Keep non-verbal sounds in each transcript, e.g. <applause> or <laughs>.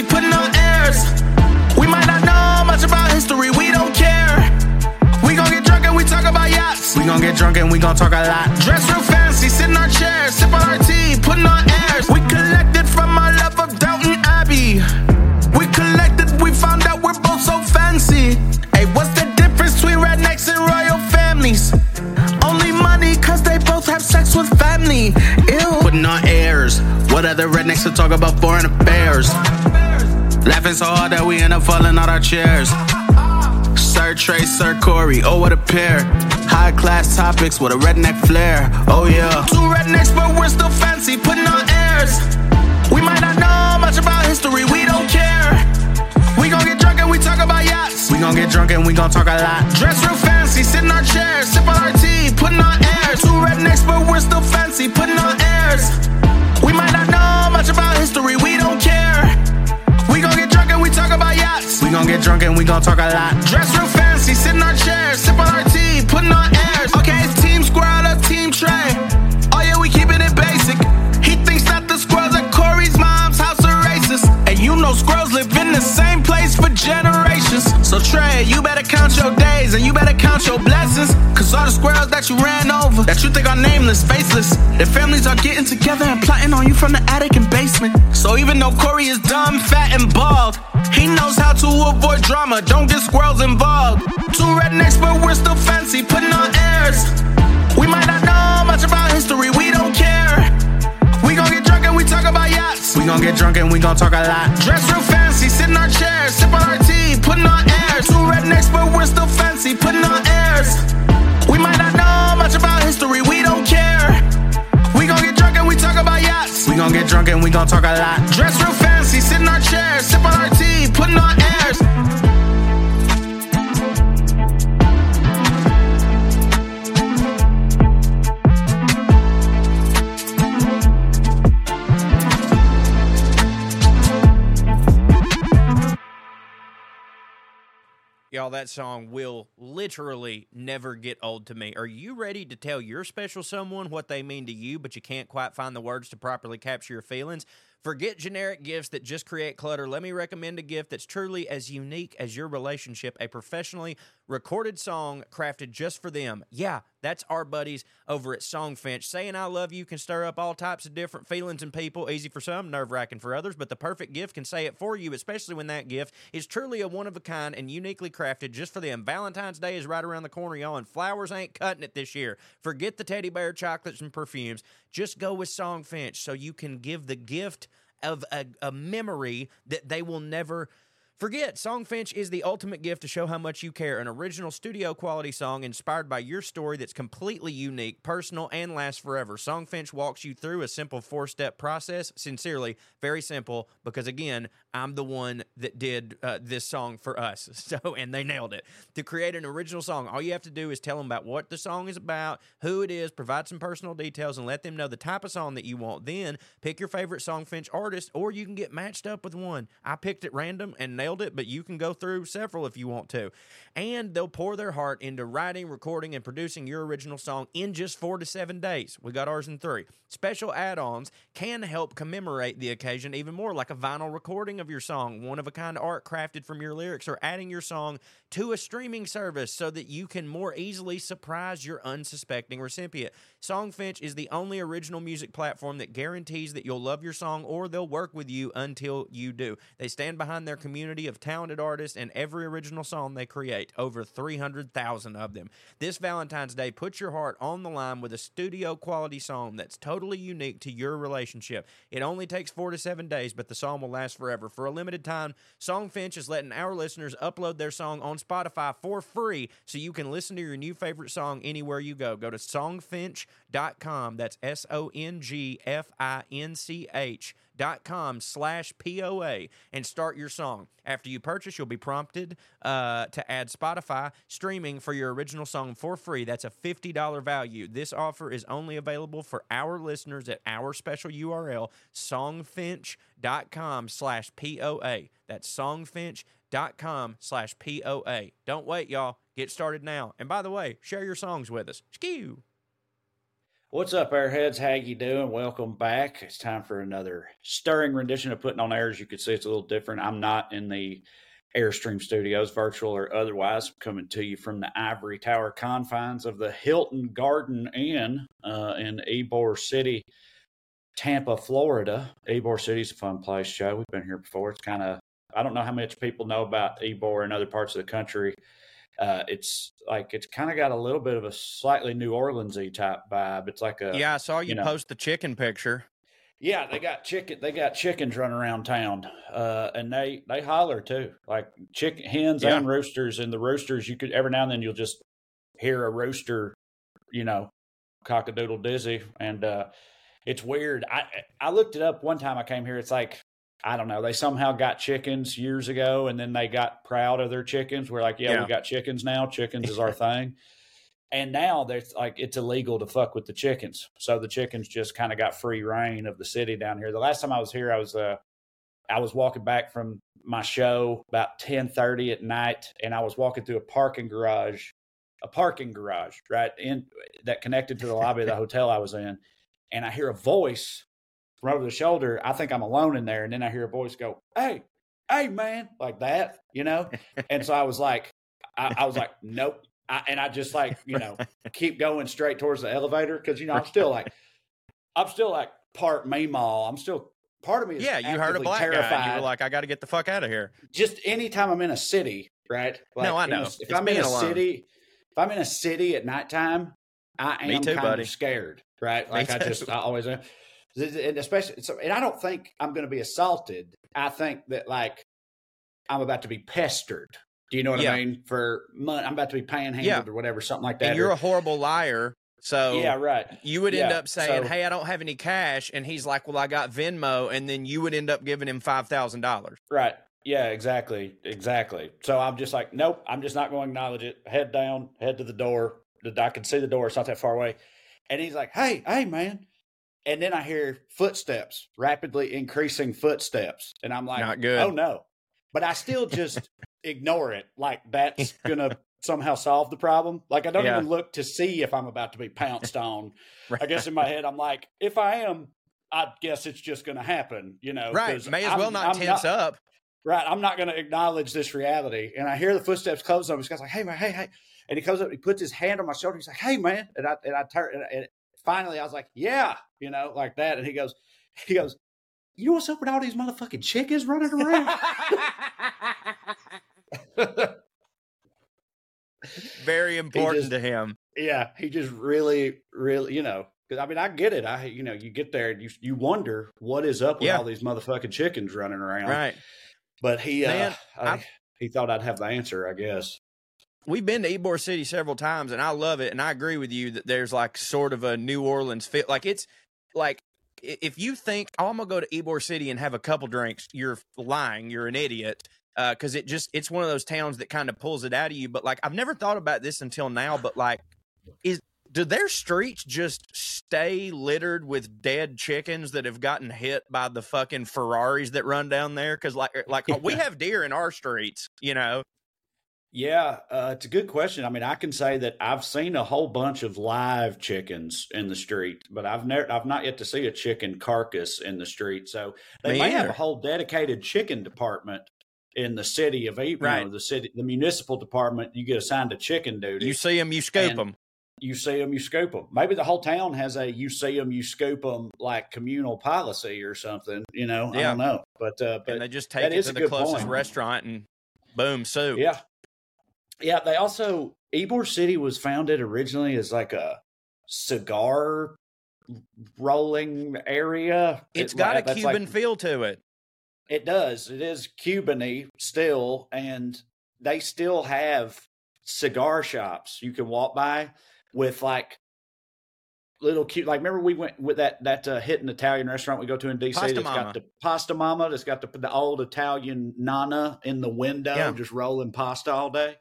putting on airs. We might not know much about history, we don't care. We gon' get drunk and we talk about yachts. We gon' get drunk and we gon' talk a lot. Dress real fancy, sit in our chairs, sip on our tea, putting on airs. We collected from our love of Downton Abbey. We collected, we found out we're both so fancy. Hey, what's the difference between rednecks and royal families? Only money, cause they both have sex with family. Ew. Putting on airs. What other rednecks to talk about foreign affairs? Laughing so hard that we end up falling out our chairs. Sir Trae, Sir Corey, oh what a pair. High class topics with a redneck flair. Oh yeah. Two rednecks, but we're still fancy, putting on airs. We might not know much about history, we don't care. We gon' get drunk and we talk about yachts. We gon' get drunk and we gon' talk a lot. Dress real fancy, sit in our chairs, sip on our tea, putting on airs. Two rednecks, but we're still fancy, putting on airs. We might not know much about history, we don't care. We gon' get drunk and we talk about yachts. We gon' get drunk and we gon' talk a lot. Dress real fancy, sit in our chairs, sip on our tea, putting on airs. Okay, it's Team Squirrel or Team Trae. Oh yeah, we keeping it basic. He thinks that the squirrels at Corey's mom's house are racist. And you know squirrels live in the same place for generations. So Trae, you better count your days and you better count your blessings. All the squirrels that you ran over, that you think are nameless, faceless, their families are getting together and plotting on you from the attic and basement. So even though Corey is dumb, fat, and bald, he knows how to avoid drama, don't get squirrels involved. Two rednecks, but we're still fancy, putting on airs. We might not know much about history, we don't care. We gon' get drunk and we talk about yachts. We gon' get drunk and we gon' talk a lot. Dress real fancy, sit in our chairs, sip on our tea, putting on airs. Two rednecks, but we're still fancy, putting on airs. We might not know much about history, we don't care. We gon' get drunk and we talk about yachts. We gon' get drunk and we gon' talk a lot. Dress real fancy, sit in our chairs, sip on our tea, putting on airs. Y'all, that song will literally never get old to me. Are you ready to tell your special someone what they mean to you, but you can't quite find the words to properly capture your feelings? Forget generic gifts that just create clutter. Let me recommend a gift that's truly as unique as your relationship a professionally recorded song crafted just for them. Yeah, that's our buddies over at Songfinch. Saying I love you can stir up all types of different feelings in people. Easy for some, nerve wracking for others, but the perfect gift can say it for you, especially when that gift is truly a one of a kind and uniquely crafted just for them. Valentine's Day is right around the corner, y'all, and flowers ain't cutting it this year. Forget the teddy bear chocolates and perfumes. Just go with Songfinch so you can give the gift of a, a memory that they will never Forget, Songfinch is the ultimate gift to show how much you care. An original studio quality song inspired by your story that's completely unique, personal, and lasts forever. Songfinch walks you through a simple four step process. Sincerely, very simple, because again, I'm the one that did uh, this song for us. <laughs> So, and they nailed it. To create an original song, all you have to do is tell them about what the song is about, who it is, provide some personal details, and let them know the type of song that you want. Then pick your favorite Songfinch artist, or you can get matched up with one. I picked at random and nailed it, but you can go through several if you want to. And they'll pour their heart into writing, recording, and producing your original song in just four to seven days. We got ours in three. Special add ons can help commemorate the occasion even more, like a vinyl recording of your song, one of a kind art crafted from your lyrics, or adding your song to a streaming service so that you can more easily surprise your unsuspecting recipient. Songfinch is the only original music platform that guarantees that you'll love your song or they'll work with you until you do. They stand behind their community of talented artists and every original song they create, over 300,000 of them. This Valentine's Day, put your heart on the line with a studio quality song that's totally unique to your relationship. It only takes four to seven days, but the song will last forever. For a limited time, Songfinch is letting our listeners upload their song on Spotify for free so you can listen to your new favorite song anywhere you go. Go to songfinch.com. That's S O N G F I N C H dot com slash POA and start your song. After you purchase, you'll be prompted uh, to add Spotify streaming for your original song for free. That's a $50 value. This offer is only available for our listeners at our special URL, songfinch.com slash POA. That's songfinch.com slash POA. Don't wait, y'all. Get started now. And by the way, share your songs with us. Skew. What's up, airheads? How you doing? Welcome back. It's time for another stirring rendition of Putting on Air. As you can see, it's a little different. I'm not in the Airstream studios, virtual or otherwise, coming to you from the ivory tower confines of the Hilton Garden Inn uh, in Ybor City, Tampa, Florida. Ybor City's a fun place, Joe. We've been here before. It's kind of, I don't know how much people know about Ybor and other parts of the country. Uh, it's like it's kind of got a little bit of a slightly New Orleansy type vibe. It's like a Yeah, I saw you, you know- post the chicken picture. yeah, they got chicken. They got chickens running around town, uh, and they they holler too, like chicken hens Yeah. and roosters. And the roosters, you could every now and then you'll just hear a rooster, you know, cock a doodle dizzy, and uh, it's weird. I I looked it up one time. I came here. It's like I don't know. They somehow got chickens years ago, and then they got proud of their chickens. We're like, yeah, Yeah. we got chickens now. Chickens is our <laughs> thing. And now there's like it's illegal to fuck with the chickens. So the chickens just kind of got free reign of the city down here. The last time I was here, I was uh I was walking back from my show about ten thirty at night, and I was walking through a parking garage, a parking garage, right in that connected to the lobby of the <laughs> hotel I was in, and I hear a voice from over the shoulder. I think I'm alone in there, and then I hear a voice go, "Hey, hey, man," like that, you know. and so I was like, I, I was like, "Nope." I, and I just like you know <laughs> keep going straight towards the elevator because you know I'm still like I'm still like part Meemaw. I'm still part of me. Is Yeah, you heard a black terrified. guy. And you were like, I got to get the fuck out of here. just anytime I'm in a city, right? No, I a- know. if It's I'm in a alone. city, if I'm in a city at nighttime, I am too, kind buddy. of scared, right? Like I just I always am. And especially, so, and I don't think I'm going to be assaulted. I think that like I'm about to be pestered. Do you know what Yeah. I mean? For money, I'm about to be panhandled Yeah. or whatever, something like that. And you're or- a horrible liar. So yeah, right. you would end up saying, so- Hey, I don't have any cash. And he's like, Well, I got Venmo. And then you would end up giving him $5,000. Right. Yeah, exactly. Exactly. So I'm just like, nope, I'm just not going to acknowledge it. Head down, head to the door. I can see the door. It's not that far away. And he's like, hey, hey, man. And then I hear footsteps, rapidly increasing footsteps. And I'm like, Not good. oh, no. But I still just ignore it. Like that's <laughs> going to somehow solve the problem. Like I don't Yeah. even look to see if I'm about to be pounced on. <laughs> I guess in my head, I'm like, if I am, I guess it's just going to happen, you know? Right. May as I'm- well not I'm tense up. Right. I'm not going to acknowledge this reality. And I hear the footsteps close on me. This guy's like, hey, man, hey, hey. And he comes up, he puts his hand on my shoulder. He's like, hey, man. And I, and I turn, and finally I was like, yeah, you know, like that. And he goes, he goes, you know what's up with all these motherfucking chickens running around? <laughs> Very <laughs> important just- to him. yeah. He just really, really, you know, because I mean, I get it. I, you know, you get there and you, you wonder what is up with Yeah. all these motherfucking chickens running around. Right. But he, Man, uh, I, he thought I'd have the answer, I guess. We've been to Ybor City several times, and I love it. And I agree with you that there's like sort of a New Orleans fit. Like it's like if you think oh, I'm gonna go to Ybor City and have a couple drinks, you're lying. You're an idiot. Uh, because it just it's one of those towns that kind of pulls it out of you. But like I've never thought about this until now. But like, is do their streets just stay littered with dead chickens that have gotten hit by the fucking Ferraris that run down there? Because like er, like <laughs> we have deer in our streets, you know. Yeah, uh, it's a good question. I mean, I can say that I've seen a whole bunch of live chickens in the street, but I've never, I've not yet to see a chicken carcass in the street. So they Me may have a whole dedicated chicken department in the city of Ybor, Right. the city, the municipal department. You get assigned a chicken duty. You see them, you scoop them. you see them, you scoop them. Maybe the whole town has a you see them, you scoop them like communal policy or something. You know, I don't know, but uh, but and they just take it to the closest point. restaurant and boom, soup. Yeah. Yeah. They also, Ybor City was founded originally as like a cigar rolling area. It's It- got a Cuban like- feel to it. It does. It is Cubany still. And they still have cigar shops you can walk by with like little cute like remember we went with that that uh, hidden italian restaurant we go to in dc Pasta that's Mama. got the pasta mama that's got the, the old italian nana in the window Yeah. just rolling pasta all day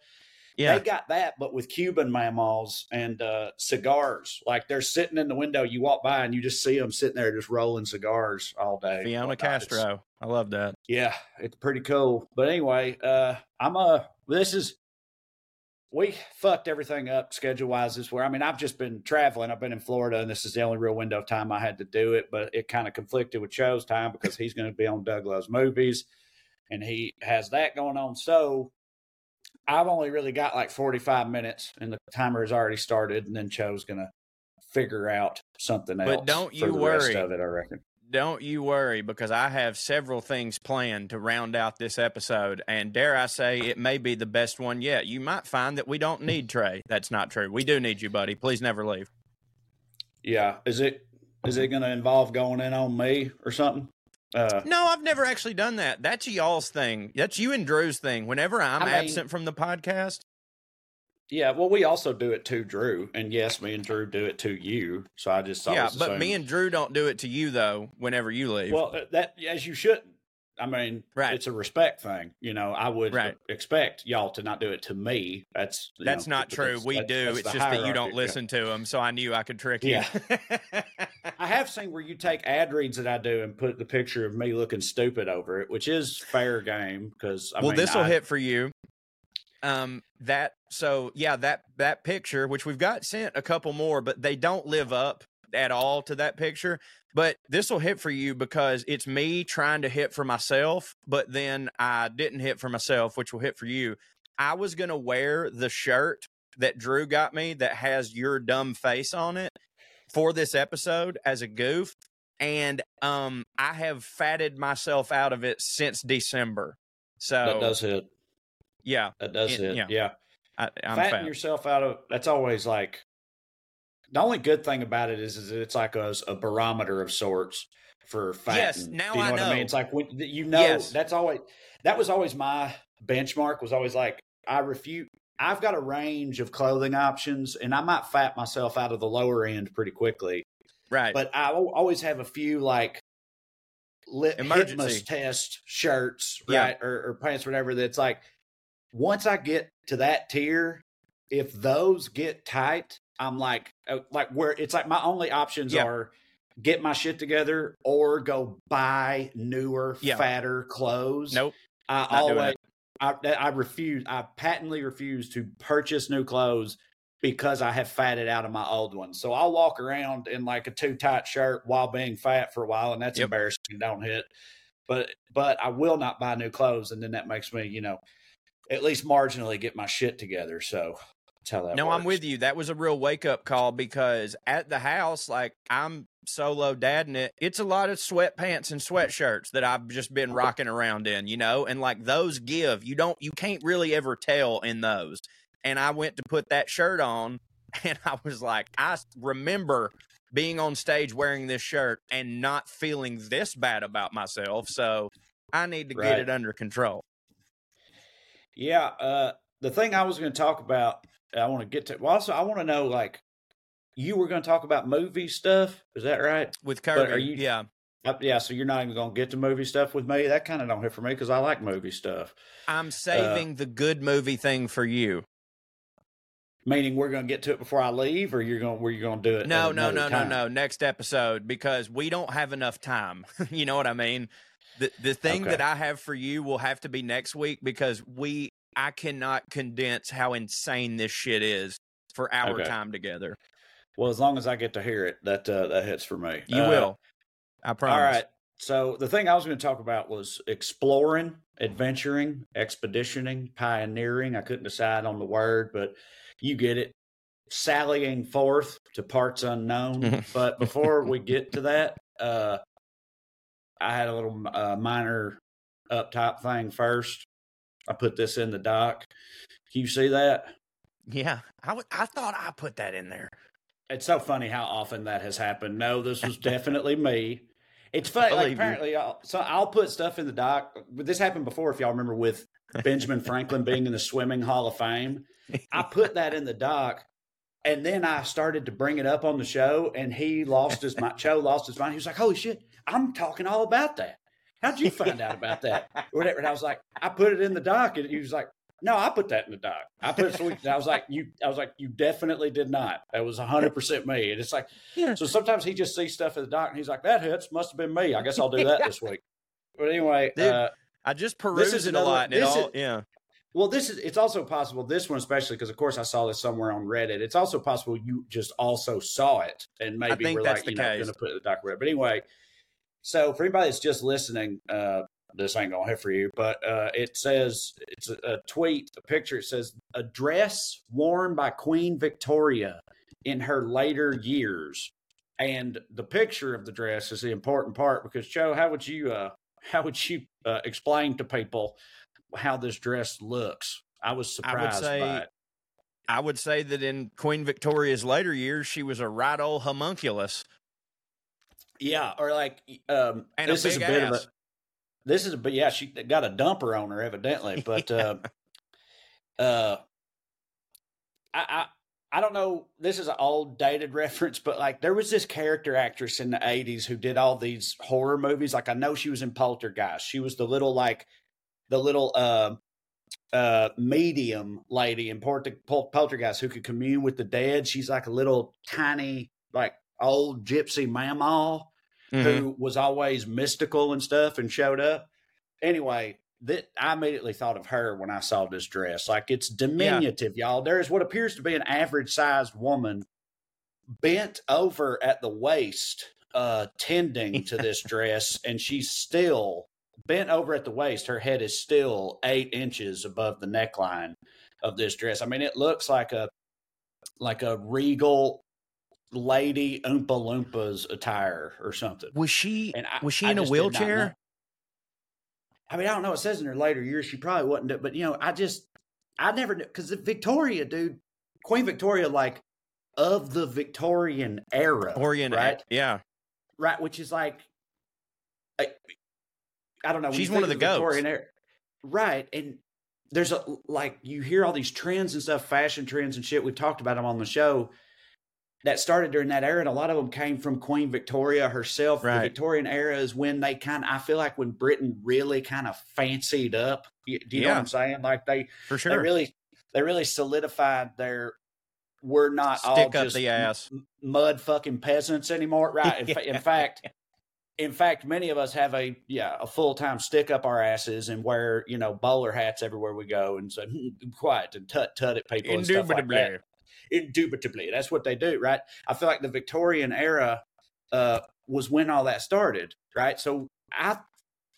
Yeah. they got that, but with Cuban mammals and uh, cigars. Like they're sitting in the window. You walk by and you just see them sitting there just rolling cigars all day. Fiona. It's- Castro. I love that. yeah, it's pretty cool. But anyway, uh, I'm a. This is we fucked everything up schedule wise this where I mean I've just been traveling. I've been in Florida and this is the only real window of time I had to do it, but it kind of conflicted with Cho's time because he's going to be on Doug Loves Movies and he has that going on. So I've only really got like 45 minutes and the timer has already started and then Cho's going to figure out something else. But don't you worry. of it, I reckon. Don't you worry because I have several things planned to round out this episode. And dare I say, it may be the best one yet. You might find that we don't need Trae. That's not true. We do need you, buddy. Please never leave. Yeah. Is it is it going to involve going in on me or something? Uh, No, I've never actually done that. That's y'all's thing. That's you and Drew's thing. Whenever I'm I mean- absent from the podcast, yeah. Well, we also do it to Drew, and yes, me and Drew do it to you. So I just yeah, always but me and Drew don't do it to you though. Whenever you leave, well uh, that as you shouldn't. I mean, Right. it's a respect thing. You know, I would Right. expect y'all to not do it to me. That's that's know, not true. that's- we that's- do. that's it's just that you don't Yeah. listen to them. So I knew I could trick you. <laughs> I have seen where you take ad reads that I do and put the picture of me looking stupid over it, which is fair game because well, mean, this will hit for you. Um, that so yeah, that that picture, which we've got sent a couple more, but they don't live up at all to that picture. But this will hit for you because it's me trying to hit for myself, but then I didn't hit for myself, which will hit for you. I was gonna wear the shirt that Drew got me that has your dumb face on it for this episode as a goof. And um I have fatted myself out of it since December. So that does hit. yeah, That does It- hit. yeah. yeah. I, I'm fatten fat. yourself out of that's always like the only good thing about it is, is that it's like a, a barometer of sorts for fat. Yes, now you know I what I mean? It's like when you know Yes. that's always that was always my benchmark was always like I refute I've got a range of clothing options and I might fat myself out of the lower end pretty quickly. Right. But I always have a few like lit Emergency. test shirts, Yeah. right, or, or pants, whatever. That's like once I get to that tier, if those get tight, I'm like, uh, like where it's like my only options Yeah. are get my shit together or go buy newer, Yeah. fatter clothes. nope. I always. I, I refuse. I patently refuse to purchase new clothes because I have fatted out of my old ones. So I'll walk around in like a too tight shirt while being fat for a while, and that's Yep. embarrassing. Don't hit. But but I will not buy new clothes, and then that makes me, you know, at least marginally get my shit together. So that's how that. No, I'm with you. That was a real wake up call because at the house, like I'm solo dadding it, it's a lot of sweatpants and sweatshirts that I've just been rocking around in, you know, and like those give. You don't, you can't really ever tell in those. And I went to put that shirt on, <laughs> and I was like, I remember being on stage wearing this shirt and not feeling this bad about myself. So I need to Right. get it under control. Yeah. Uh, the thing I was going to talk about, I want to get to. Well, also, I want to know like, you were going to talk about movie stuff. Is that right? With But Kirby, are you- yeah. Uh, yeah. So you're not even going to get to movie stuff with me. That kind of don't hit for me because I like movie stuff. I'm saving the good movie thing for you. Meaning we're going to get to it before I leave, or you're going where you're going to do it. No, no, no, no, no. Next episode because we don't have enough time. <laughs> you know what I mean? The the thing Okay. that I have for you will have to be next week because we I cannot condense how insane this shit is for our Okay. time together. Well, as long as I get to hear it, that uh, that hits for me. You Uh, will. I promise. All right. So the thing I was going to talk about was exploring, adventuring, expeditioning, pioneering. I couldn't decide on the word, but you get it. Sallying forth to parts unknown. but before we get to that, uh, I had a little uh, minor up top thing first. I put this in the doc. Can you see that? Yeah. I w- I thought I put that in there. It's so funny how often that has happened. No, this was <laughs> definitely me. It's funny. Like apparently, I'll, so I'll put stuff in the doc. But this happened before, if y'all remember, with Benjamin Franklin being in the Swimming Hall of Fame. I put that in the doc, and then I started to bring it up on the show, and he lost his mind. Joe lost his mind. He was like, "Holy shit, I'm talking all about that. How'd you find out about that?" Or whatever. And I was like, "I put it in the doc," and he was like. No, I put that in the doc. I put it. So we, I was like, you. I was like, you definitely did not. That was hundred percent me. And it's like, so sometimes he just sees stuff in the doc, and he's like, that hits. Must have been me. I guess I'll do that this week. But anyway, Dude, uh, I just This perused is it a lot and it this all is- yeah. well, this is. It's also possible. This one, especially because, of course, I saw this somewhere on Reddit. It's also possible you just also saw it, and maybe think we're that's like, the you know, case. going to put it in the doc. But anyway, so for anybody that's just listening, uh, this ain't gonna hit for you, but uh, it says it's a, a tweet, a picture. It says a dress worn by Queen Victoria in her later years, and the picture of the dress is the important part because Joe, how would you uh, how would you uh, explain to people how this dress looks? I was I would surprised say- by it. I would say that in Queen Victoria's later years, she was a right old homunculus. Yeah, or like um, And this is a bit of a. This is a but yeah, she got a dumper on her evidently, <laughs> but Yeah. uh, uh, I, I I don't know. This is an old dated <laughs> reference, but like there was this character actress in the '80s who did all these horror movies. Like I know she was in Poltergeist. She was the little like the little uh, uh, medium lady in Poltergeist who could commune with the dead. She's like a little tiny like old gypsy mamaw Mhm. who was always mystical and stuff and showed up. Anyway, that I immediately thought of her when I saw this dress. Like it's diminutive, y'all. There is what appears to be an average sized woman bent over at the waist, uh, tending to <laughs> this dress, and she's still bent over at the waist. Her head is still eight inches above the neckline of this dress. I mean, it looks like a like a regal lady Oompa Loompas attire or something. Was she And I- was she I in a just did not know. wheelchair? I mean, I don't know. It says in her later years she probably wasn't, but you know, I just I never knew because Victoria, dude, Queen Victoria, like of the Victorian era, Orient, right? Yeah. Right, which is like, I, I don't know. She's one of the goats. Victorian era, right? And there's a like you hear all these trends and stuff, fashion trends and shit. We've talked about them on the show that started during that era, and a lot of them came from Queen Victoria herself. The Victorian era is when they kind of, I feel like when Britain really kind of fancied up. You- Do you know what I'm saying? Like they, For sure they really, they really solidified their. We're not all Stick up just the ass. mud fucking peasants anymore, <laughs> right? In, in fact, in fact, many of us have a yeah a full time stick up our asses and wear you know bowler hats everywhere we go and say "Hmm, quiet and tut tut at people and stuff like Indubitably. that. Indubitably, that's what they do, right? I feel like the Victorian era uh, was when all that started, right? So I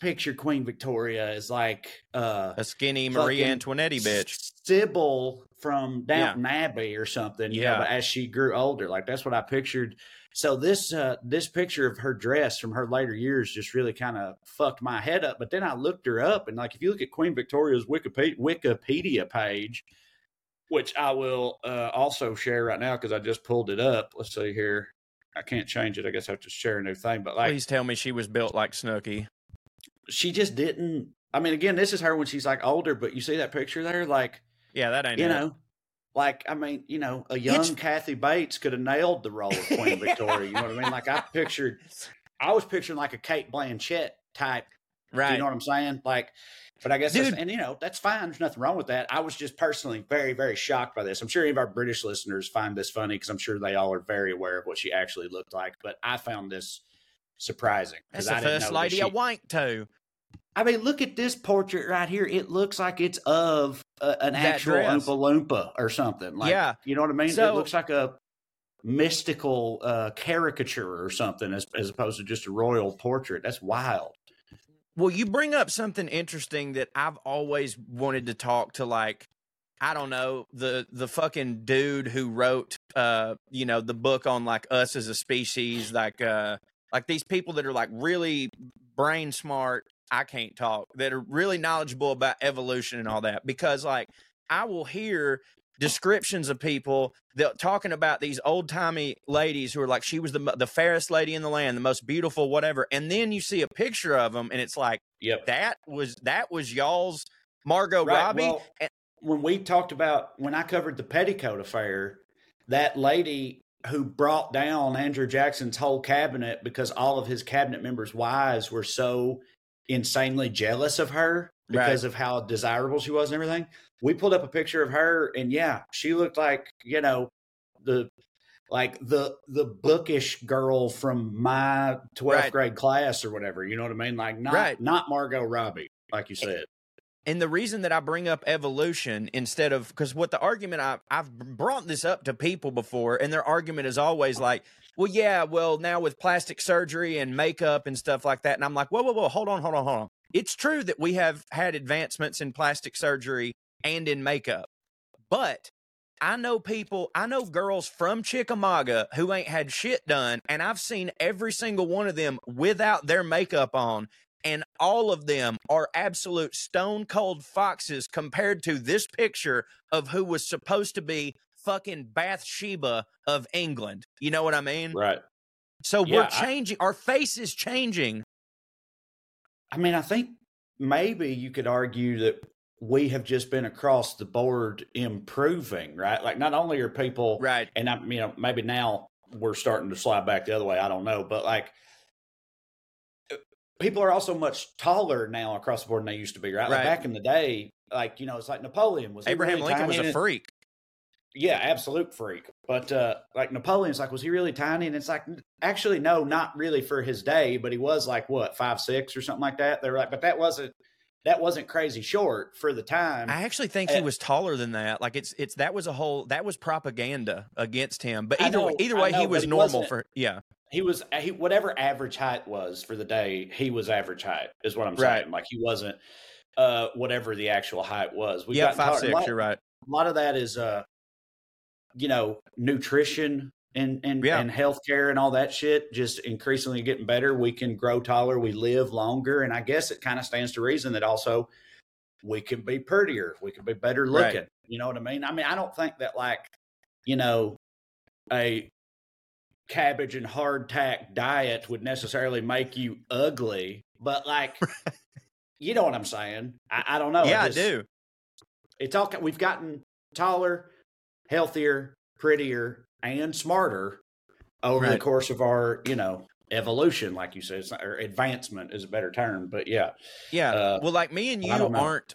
picture Queen Victoria as like uh, A skinny Marie Antoinette bitch. Sybil from Downton Abbey or something. Know, Yeah. but as she grew older, like that's what I pictured. So this uh, this picture of her dress from her later years just really kind of fucked my head up. But then I looked her up, and like if you look at Queen Victoria's Wikipedia, Wikipedia page, which I will uh, also share right now because I just pulled it up. Let's see here. I can't change it. I guess I have to share a new thing. But like, Please tell me she was built like Snooki. she just didn't. I mean, again, this is her when she's like older, but you see that picture there, like Yeah, that ain't you it. know, like I mean, you know, a young It's- Kathy Bates could have nailed the role of Queen <laughs> Victoria. You know what I mean? Like I pictured, I was picturing like a Cate Blanchett type. Do right. you know what I'm saying? Like, but I guess, Dude. and you know, that's fine. There's nothing wrong with that. I was just personally very, very shocked by this. I'm sure any of our British listeners find this funny because I'm sure they all are very aware of what she actually looked like. But I found this surprising That's the I first lady she, I wanked to. I mean, look at this portrait right here. It looks like it's of uh, an That actual dress. Oompa Loompa or something. Like, Yeah. you know what I mean. So- it looks like a mystical uh, caricature or something, as as opposed to just a royal portrait. That's wild. Well, you bring up something interesting that I've always wanted to talk to like I don't know, the the fucking dude who wrote uh, you know, the book on like us as a species, like uh like these people that are like really brain smart, I can't talk, that are really knowledgeable about evolution and all that because like I will hear descriptions of people that talking about these old timey ladies who are like she was the the fairest lady in the land, the most beautiful, whatever, and then you see a picture of them, and it's like Yep. that was that was y'all's Margot Right, Robbie. well, and- when we talked about when I covered the petticoat affair, that lady who brought down Andrew Jackson's whole cabinet because all of his cabinet members' wives were so insanely jealous of her because of how desirable she was and everything. We pulled up a picture of her, and yeah, she looked like you know the like the the bookish girl from my 12th Right. grade class or whatever. You know what I mean? Like not Right. not Margot Robbie, like you said. And the reason that I bring up evolution instead of because what the argument I, I've brought this up to people before, and their argument is always like, well, yeah, well, now with plastic surgery and makeup and stuff like that. And I'm like, whoa, whoa, whoa, hold on, hold on, hold on. It's true that we have had advancements in plastic surgery and in makeup, but I know people, I know girls from Chickamauga who ain't had shit done, and I've seen every single one of them without their makeup on and all of them are absolute stone cold foxes compared to this picture of who was supposed to be fucking Bathsheba of England. You know what I mean? Right. So Yeah, we're I- changing. Our face is changing. I mean, I think maybe you could argue that we have just been across the board improving, right? Like, not only are people, Right. and I, you know, maybe now we're starting to slide back the other way. I don't know, but like, uh, people are also much taller now across the board than they used to be, right? Like back in the day, like you know, it's like Napoleon was Abraham really Lincoln was a freak. yeah, absolute freak. But uh like Napoleon's like, was he really tiny? And it's like, actually, no, not really for his day, but he was like what five six or something like that. They're like, but that wasn't that wasn't crazy short for the time. I actually think he Uh, was taller than that. Like it's it's that was a whole that was propaganda against him. But either way, know, either way, know, he was normal for yeah. he was he, whatever average height was for the day. He was average height, is what I'm Right. saying. Like he wasn't uh whatever the actual height was. We've Yeah, five six. lot- You're right. a lot of that is uh you know nutrition and and, Yeah. and healthcare and all that shit just increasingly getting better we can grow taller we live longer and i guess it kind of stands to reason that also we can be prettier we can be better Right. looking you know what i mean i mean i don't think that like you know a cabbage and hardtack diet would necessarily make you ugly but like <laughs> you know what i'm saying i, I don't know yeah, I just- do. it's all we've gotten taller, healthier, prettier, and smarter over the course of our, you know, evolution, like you said, not, or advancement is a better term. But yeah, Yeah. Uh, well, like me and you I don't know. aren't.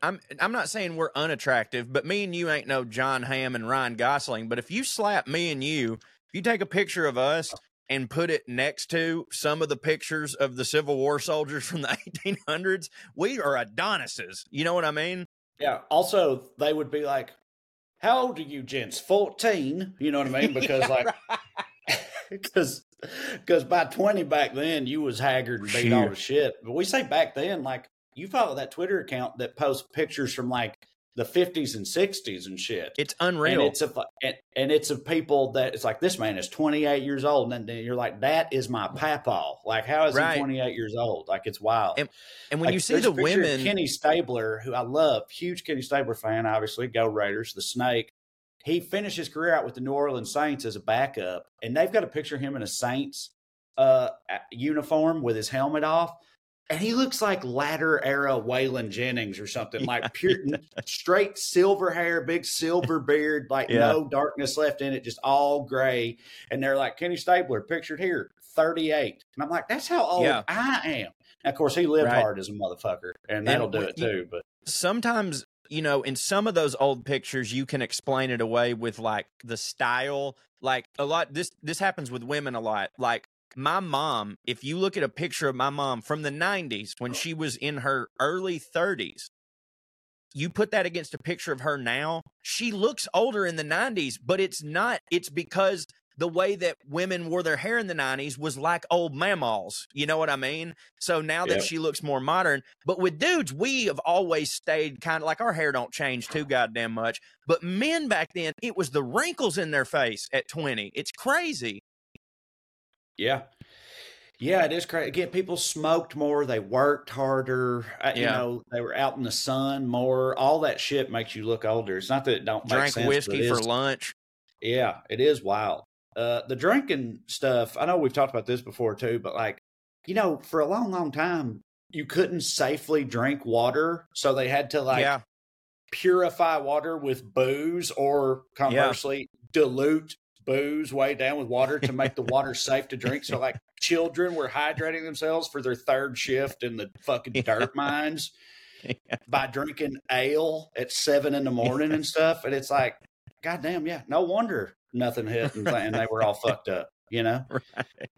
I'm. I'm not saying we're unattractive, but me and you ain't no Jon Hamm and Ryan Gosling. But if you slap me and you, if you take a picture of us and put it next to some of the pictures of the Civil War soldiers from the <laughs> 1800s, we are Adonises. You know what I mean? yeah. Also, they would be like, "How old are you, gents? 14? You know what I mean? <laughs> Because Yeah, like, because <laughs> because by twenty back then, you was haggard and beat all the shit. But we say back then, like you follow that Twitter account that posts pictures from like the fifties and sixties and shit. It's And unreal. it's of and, and it's of people that it's like this man is 28 years old, and then you're like, that is my papa. Like, how is Right. he 28 years old? Like, it's wild. And- and when Like, you see the a women, Kenny Stabler, who I love, huge Kenny Stabler fan, obviously, Go Raiders, the Snake. He finished his career out with the New Orleans Saints as a backup, and they've got a picture of him in a Saints uh, uniform with his helmet off. And he looks like latter era Waylon Jennings or something, like pure <laughs> straight silver hair, big silver beard, like Yeah. no darkness left in it, just all gray. And they're like Kenny Stabler, pictured here, 38. And I'm like, that's how old Yeah. I am. And of course, he lived Right. hard as a motherfucker, and And that'll do it too. But sometimes you know in some of those old pictures you can explain it away with like the style like a lot this this happens with women a lot like my mom if you look at a picture of my mom from the 90s when oh. she was in her early 30s you put that against a picture of her now she looks older in the 90s but it's not it's because the way that women wore their hair in the 90s was like old mammals you know what i mean? So now that Yep. she looks more modern but with dudes we have always stayed kind of like our hair don't change too goddamn much but men back then it was the wrinkles in their face at 20 it's crazy Yeah. Yeah, it is crazy. Again, people smoked more. They worked harder. Uh, You know, they were out in the sun more. All that shit makes you look older. It's not that it don't make sense, whiskey for lunch Yeah, it is wild. Uh, the drinking stuff. I know we've talked about this before too, but like, you know, for a long, long time, you couldn't safely drink water, so they had to like yeah purify water with booze, or conversely, dilute booze way down with water to make the water <laughs> safe to drink. So like, children were hydrating themselves for their third shift in the fucking dirt mines <laughs> by drinking ale at seven in the morning and stuff. And it's like, goddamn, yeah, no wonder nothing hit and, and they were all fucked up, you know? <laughs>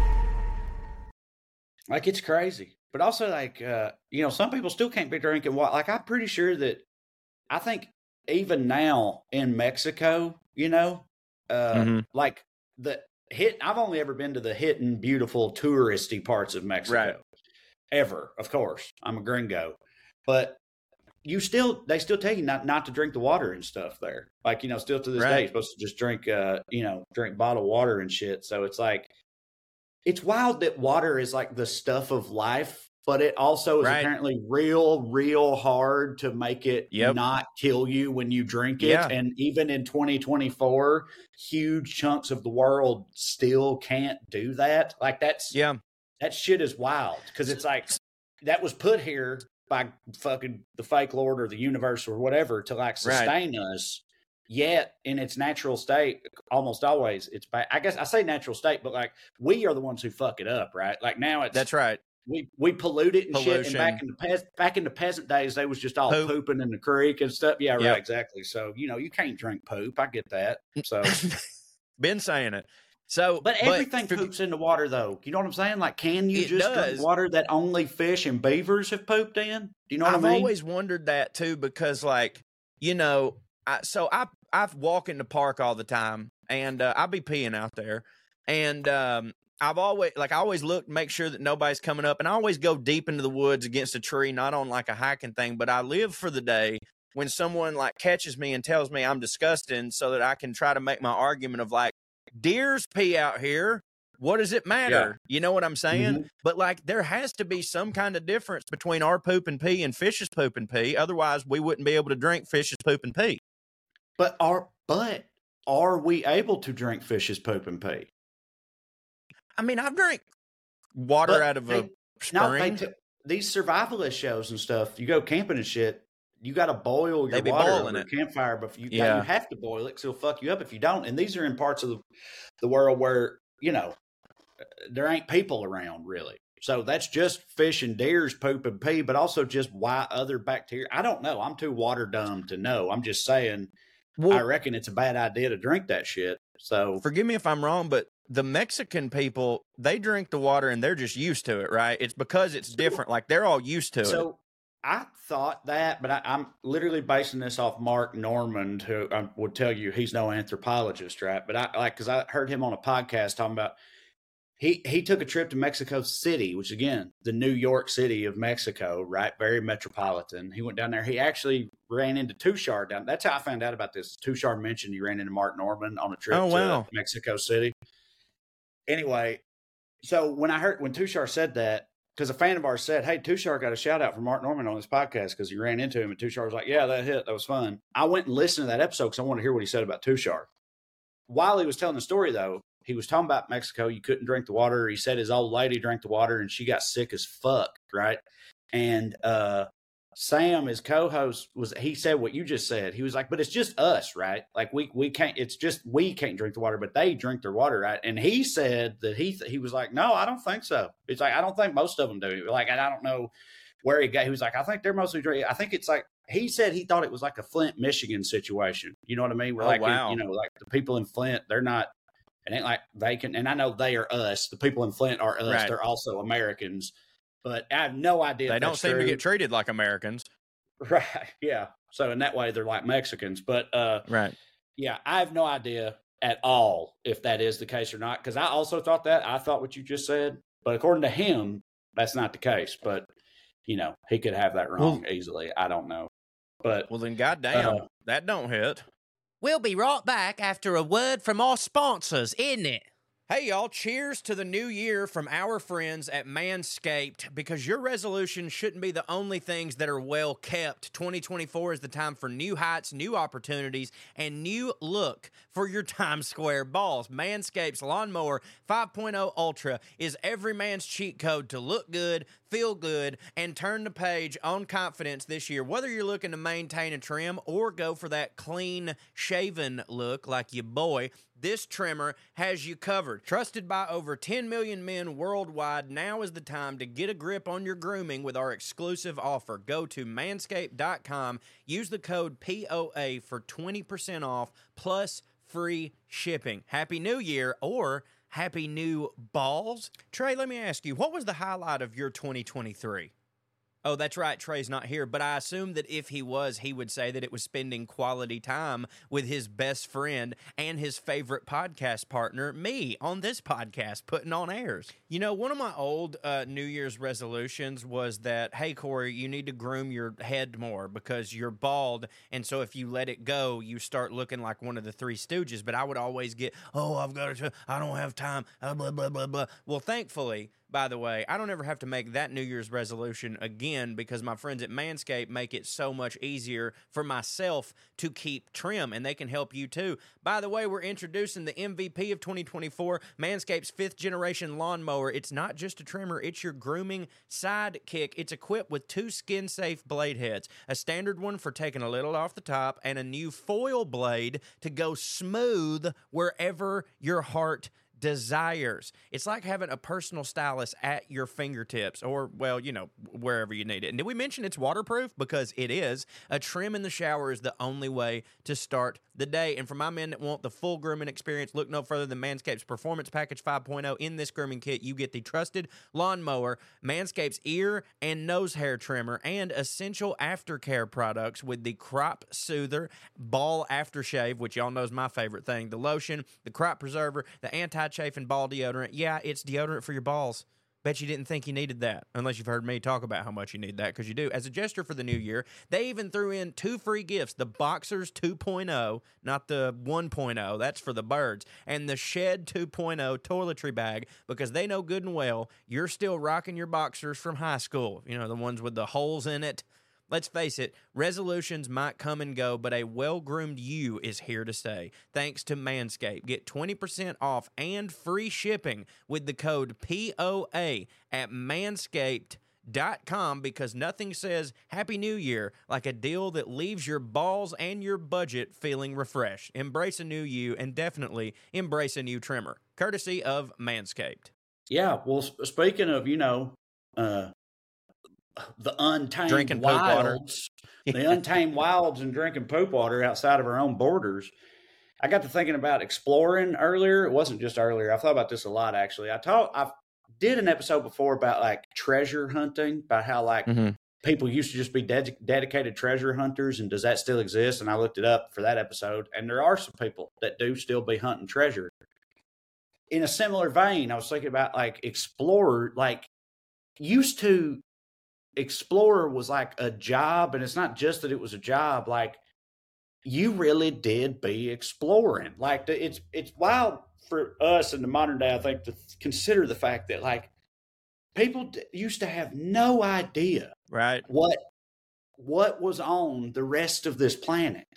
Like it's crazy. But also like uh, you know, some people still can't be drinking water. Like I'm pretty sure that I think even now in Mexico, you know, uh Mhm. like the hit I've only ever been to the hidden beautiful touristy parts of Mexico. Right. Ever, of course. I'm a gringo. But you still they still tell you not not to drink the water and stuff there. Like, you know, still to this day you're supposed to just drink uh, you know, drink bottled water and shit. So it's like it's wild that water is like the stuff of life, but it also is Right. apparently real, real hard to make it Yep. not kill you when you drink it. Yeah. And even in 2024, huge chunks of the world still can't do that. Like that's yeah that shit is wild because it's like that was put here by fucking the fake lord or the universe or whatever to like Right. sustain us. Yet in its natural state, almost always it's bad. I guess I say natural state, but like we are the ones who fuck it up, right? Like now it's that's right we we pollute it and shit. And back in the past, back in the peasant days, they was just all Poop. pooping in the creek and stuff. Yeah, right, Yep. exactly. So you know you can't drink poop. I get that. Mm. So, <laughs> been saying it so but everything for- poops in the water, though. You know what I'm saying? Like, can you just does. drink water that only fish and beavers have pooped in? Do you know what I've I mean? always wondered that too because, like, you know, I, so I I walk in the park all the time, and uh, I be peeing out there, and um, I've always like I always look make sure that nobody's coming up, and I always go deep into the woods against a tree, not on like a hiking thing, but I live for the day when someone like catches me and tells me I'm disgusting, so that I can try to make my argument of like deers pee out here. What does it matter? You know what I'm saying? Mhm. But like, there has to be some kind of difference between our poop and pee and fish's poop and pee. Otherwise, we wouldn't be able to drink fish's poop and pee. But are but are we able to drink fish's poop and pee? I mean, I've drank water But out of they- a No, spring. t- these survivalist shows and stuff. You go camping and shit. You got to boil your water over a it. campfire, but you Yeah. you have to boil it because it'll fuck you up if you don't. And these are in parts of the, the world where you know uh, there ain't people around really. So that's just fish and deer's poop and pee, but also just why other bacteria. I don't know. I'm too water dumb to know. I'm just saying. I reckon it's a bad idea to drink that shit. So forgive me if I'm wrong, but the Mexican people, they drink the water and they're just used to it, right? It's because it's different. Like they're all used to it. So I thought that, but I, I'm literally basing this off Mark Normand, who I would tell you he's no anthropologist, right? But I like because I heard him on a podcast talking about he he took a trip to Mexico City, which again, the New York City of Mexico, right? Very metropolitan. He went down there. He actually ran into Tushar down. That's how I found out about this. Tushar mentioned he ran into Mark Normand on a trip Oh, wow. to Mexico City. Anyway, so when I heard when Tushar said that, because a fan of ours said, "Hey, Tushar got a shout out from Mark Normand on this podcast because he ran into him," and Tushar was like, "Yeah, that hit. That was fun." I went and listened to that episode because I wanted to hear what he said about Tushar. While he was telling the story, though, he was talking about Mexico. You couldn't drink the water. He said his old lady drank the water and she got sick as fuck, right? And uh, Sam, his co-host, was he said what you just said. He was like, "But it's just us, right? Like we we can't. It's just we can't drink the water, but they drink their water, right?" And he said that he he was like, "No, I don't think so. It's like I don't think most of them do. Like I don't know where he got. He was like, I think they're mostly drinking. I think it's like." He said he thought it was like a Flint, Michigan situation. You know what I mean? Where Oh, like wow. you know, like the people in Flint, they're not it ain't like they can, and I know they are us. The people in Flint are us. Right. They're also Americans, but I have no idea. They don't seem to get treated like Americans. <laughs> right. Yeah. So in that way, they're like Mexicans. But uh, Right. yeah, I have no idea at all if that is the case or not. Because I also thought that I thought what you just said, but according to him, that's not the case. But you know, he could have that wrong easily. I don't know. But Well, then, goddamn, Uh, that don't hit. We'll be right back after a word from our sponsors, isn't it? Hey, y'all, cheers to the new year from our friends at Manscaped because your resolutions shouldn't be the only things that are well kept. 2024 is the time for new heights, new opportunities, and new look for your <laughs> Times Square balls. Manscaped's Lawnmower 5.0 Ultra is every man's cheat code to look good, feel good, and turn the page on confidence this year. Whether you're looking to maintain a trim or go for that clean shaven look like your boy, this trimmer has you covered. Trusted by over 10 million men worldwide, now is the time to get a grip on your grooming with our exclusive offer. Go to manscaped.com, use the code POA for 20% off plus free shipping. Happy New Year or Happy New Balls. Trae, let me ask you, what was the highlight of your 2023? Oh, that's right. Trae's not here. But I assume that if he was, he would say that it was spending quality time with his best friend and his favorite podcast partner, me, on this podcast, putting on airs. You know, one of my old uh, New Year's resolutions was that, hey, Corey, you need to groom your head more because you're bald. And so if you let it go, you start looking like one of the three stooges. But I would always get, oh, I've got to, I don't have time, uh, blah, blah, blah, blah. Well, thankfully, by the way, I don't ever have to make that New Year's resolution again because my friends at Manscaped make it so much easier for myself to keep trim and they can help you too. By the way, we're introducing the MVP of 2024, Manscaped's fifth generation lawnmower. It's not just a trimmer, it's your grooming sidekick. It's equipped with two skin safe blade heads, a standard one for taking a little off the top, and a new foil blade to go smooth wherever your heart desires. It's like having a personal stylist at your fingertips or, well, you know, wherever you need it. And did we mention it's waterproof? Because it is. A trim in the shower is the only way to start the day. And for my men that want the full grooming experience, look no further than Manscaped's Performance Package 5.0. In this grooming kit, you get the trusted lawnmower, Manscaped's ear and nose hair trimmer, and essential aftercare products with the Crop Soother Ball Aftershave, which y'all know is my favorite thing, the lotion, the crop preserver, the anti chafing ball deodorant. Yeah, it's deodorant for your balls. Bet you didn't think you needed that, unless you've heard me talk about how much you need that, because you do. As a gesture for the new year, they even threw in two free gifts the Boxers 2.0, not the 1.0, that's for the birds, and the Shed 2.0 toiletry bag, because they know good and well you're still rocking your Boxers from high school. You know, the ones with the holes in it. Let's face it, resolutions might come and go, but a well groomed you is here to stay. Thanks to Manscaped. Get 20% off and free shipping with the code POA at manscaped.com because nothing says Happy New Year like a deal that leaves your balls and your budget feeling refreshed. Embrace a new you and definitely embrace a new trimmer, courtesy of Manscaped. Yeah. Well, speaking of, you know, uh, the untamed Drinking wilds, the untamed wilds and drinking poop water outside of our own borders. I got to thinking about exploring earlier. It wasn't just earlier. I thought about this a lot actually. I talked. I did an episode before about like treasure hunting, about how like Mhm. people used to just be ded- dedicated treasure hunters, and does that still exist? And I looked it up for that episode, and there are some people that do still be hunting treasure. in a similar vein, I was thinking about like Explorer, like used to Explorer was like a job, and it's not just that it was a job, like you really did be exploring. Like it's it's wild for us in the modern day, I think, to consider the fact that like people d- used to have no idea Right. what what was on the rest of this planet.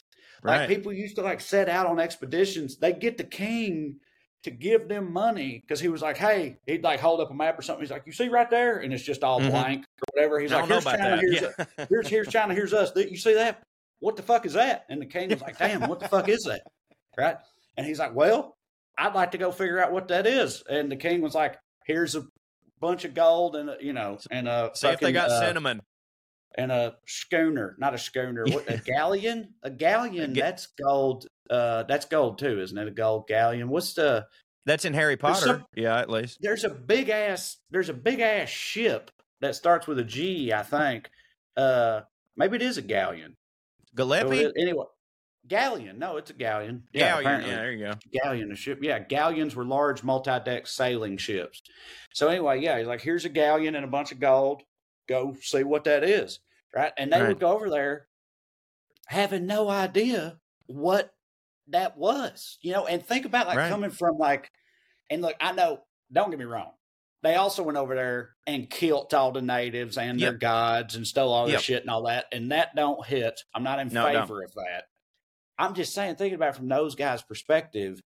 Like Right. people used to like set out on expeditions. They get the king to give them money because he was like, "Hey," he'd like hold up a map or something. He's like, "You see right there," and it's just all Mhm. blank or whatever. He's I like, "Here's China. Here's Yeah. here's here's China. Here's us. You see that? What the fuck is that?" And the king was like, "Damn, what the fuck is that?" Right? And he's like, "Well, I'd like to go figure out what that is." And the king was like, "Here's a bunch of gold and a, you know and a See if they got uh, cinnamon. and a schooner, not a schooner, what a <laughs> galleon? A galleon, ga- that's gold. Uh that's gold too, isn't it? A gold galleon. What's the That's in Harry Potter. some- yeah, at least. there's a big ass there's a big ass ship that starts with a G, I think. Uh maybe it is a galleon. So Gillespie? it- anyway. Galleon. No, it's a galleon. Yeah, Galleon. Yeah, there you go. galleon a ship yeah galleons were large multi-deck sailing ships so anyway yeah he's like here's a galleon and a bunch of gold go see what that is right and they Right. would go over there having no idea what that was you know and think about like Right. coming from like and look i know don't get me wrong they also went over there and killed all the natives and their gods and stole all their Yep. shit and all that and that don't hit i'm not in No, favor of that i'm just saying thinking about from those guys perspective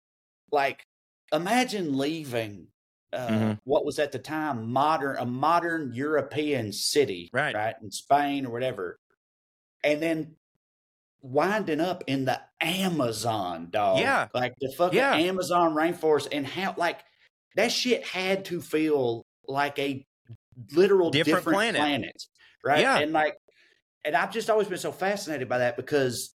like imagine leaving uh, Mhm. what was at the time modern a modern European city, Right. right, in Spain or whatever, and then winding up in the Amazon, dog. Yeah. like the fucking Yeah. Amazon rainforest, and how like that shit had to feel like a literal Different different, planet. planet, right? Yeah. and like, and I've just always been so fascinated by that because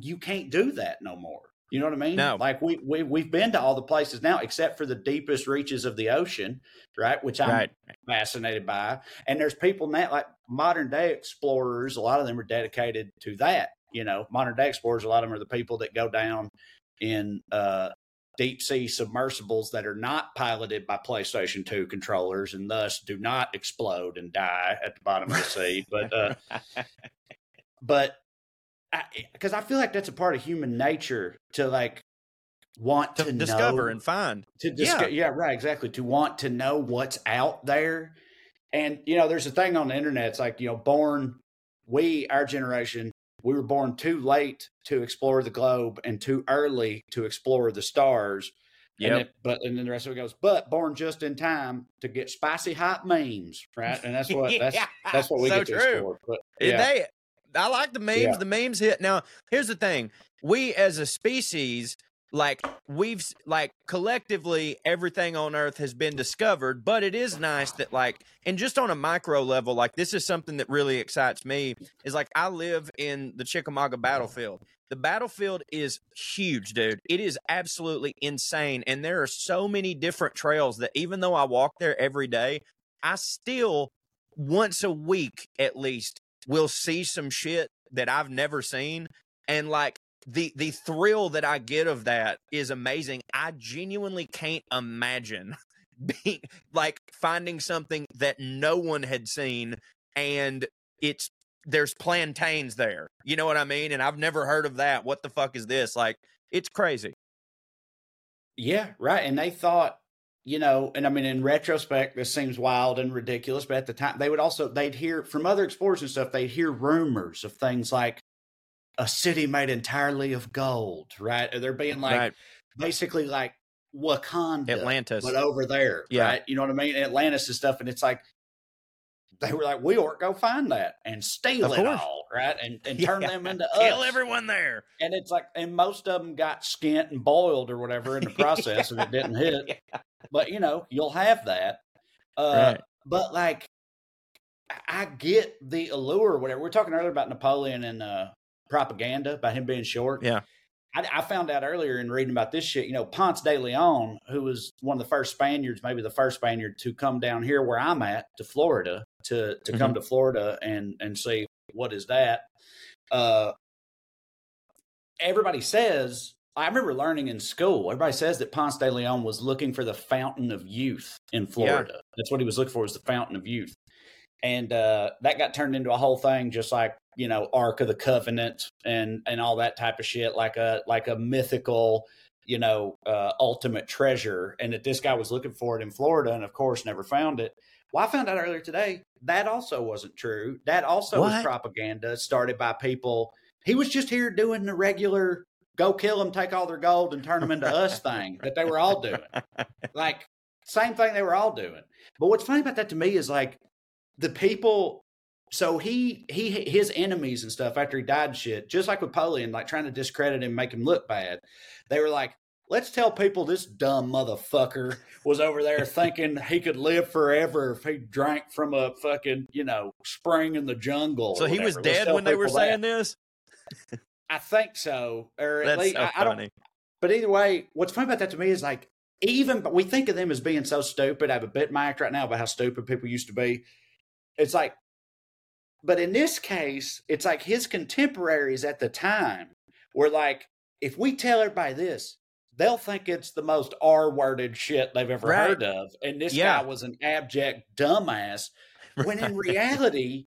you can't do that no more. You know what I mean? No. Like we we we've been to all the places now except for the deepest reaches of the ocean, right? Which I'm Right. fascinated by. And there's people now like modern day explorers, a lot of them are dedicated to that. You know, modern day explorers, a lot of them are the people that go down in uh deep sea submersibles that are not piloted by PlayStation 2 controllers and thus do not explode and die at the bottom of the sea. But uh <laughs> but because I, feel like that's a part of human nature to like want to, to discover know, and find. to discover. Yeah. right, exactly. To want to know what's out there, and you know, there's a thing on the internet. It's like you know, born we our generation we were born too late to explore the globe and too early to explore the stars. Then, but and then the rest of it goes, but born just in time to get spicy hot memes, right? And that's what <laughs> that's Yeah, that's what we so get to true. explore. But yeah, They, I like the memes. Yeah. The memes hit. Now, here's the thing: we as a species, like we've like collectively, everything on Earth has been discovered. But it is nice that, like, and just on a micro level, like this is something that really excites me. Is like I live in the Chickamauga battlefield. The battlefield is huge, dude. It is absolutely insane, and there are so many different trails that even though I walk there every day, I still once a week at least will see some shit that I've never seen and like the the thrill that I get of that is amazing. I genuinely can't imagine <laughs> being like finding something that no one had seen and it's there's plantains there. You know what I mean? And I've never heard of that. What the fuck is this? Like it's crazy. Yeah, right. And they thought, you know, and I mean, in retrospect, this seems wild and ridiculous, but at the time, they would also, they'd hear from other explorers and stuff, they'd hear rumors of things like a city made entirely of gold, right? They're being like, right. basically like Wakanda, Atlantis. but over there, Yeah. right? You know what I mean? Atlantis and stuff. And it's like, they were like, we ought to go find that and steal it all, right? And, and <laughs> turn Yeah. them into Kill us. everyone there. And it's like, and most of them got skint and boiled or whatever in the process, and it didn't <laughs> hit. But you know, you'll have that. Uh, Right. But like, I- get the allure whatever. We are talking earlier about Napoleon and uh, propaganda about him being short. Yeah. I, I found out earlier in reading about this shit. You know, Ponce de Leon, who was one of the first Spaniards, maybe the first Spaniard to come down here where I'm at to Florida to to come to Florida and and see what is that. Uh, everybody says I remember learning in school. Everybody says that Ponce de Leon was looking for the fountain of youth in Florida. That's what he was looking for was the fountain of youth, and uh, that got turned into a whole thing, just like you know Ark of the Covenant and and all that type of shit, like a like a mythical, you know, uh, ultimate treasure, and that this guy was looking for it in Florida, and of course never found it. Well, I found out earlier today that also wasn't true. That also was propaganda started by people. He was just here doing the regular go kill them, take all their gold, and turn them into us thing that they were all doing. <laughs> Like, same thing they were all doing. But what's funny about that to me is like the people. So he he his enemies and stuff after he died shit, just like with Napoleon, like trying to discredit him, make him look bad. They were like, let's tell people this dumb motherfucker was over there <laughs> thinking he could live forever if he drank from a fucking you know spring in the jungle. So he was dead when they were people that. saying this. I think so, or at That's least so I, I don't. funny. But either way, what's funny about that to me is like even but we think of them as being so stupid. I have a bit mic right now about how stupid people used to be. It's like, but in this case, it's like his contemporaries at the time were like, if we tell everybody this, they'll think it's the most R-worded shit they've ever Right. heard of, and this Yeah. guy was an abject dumbass. When in <laughs> reality,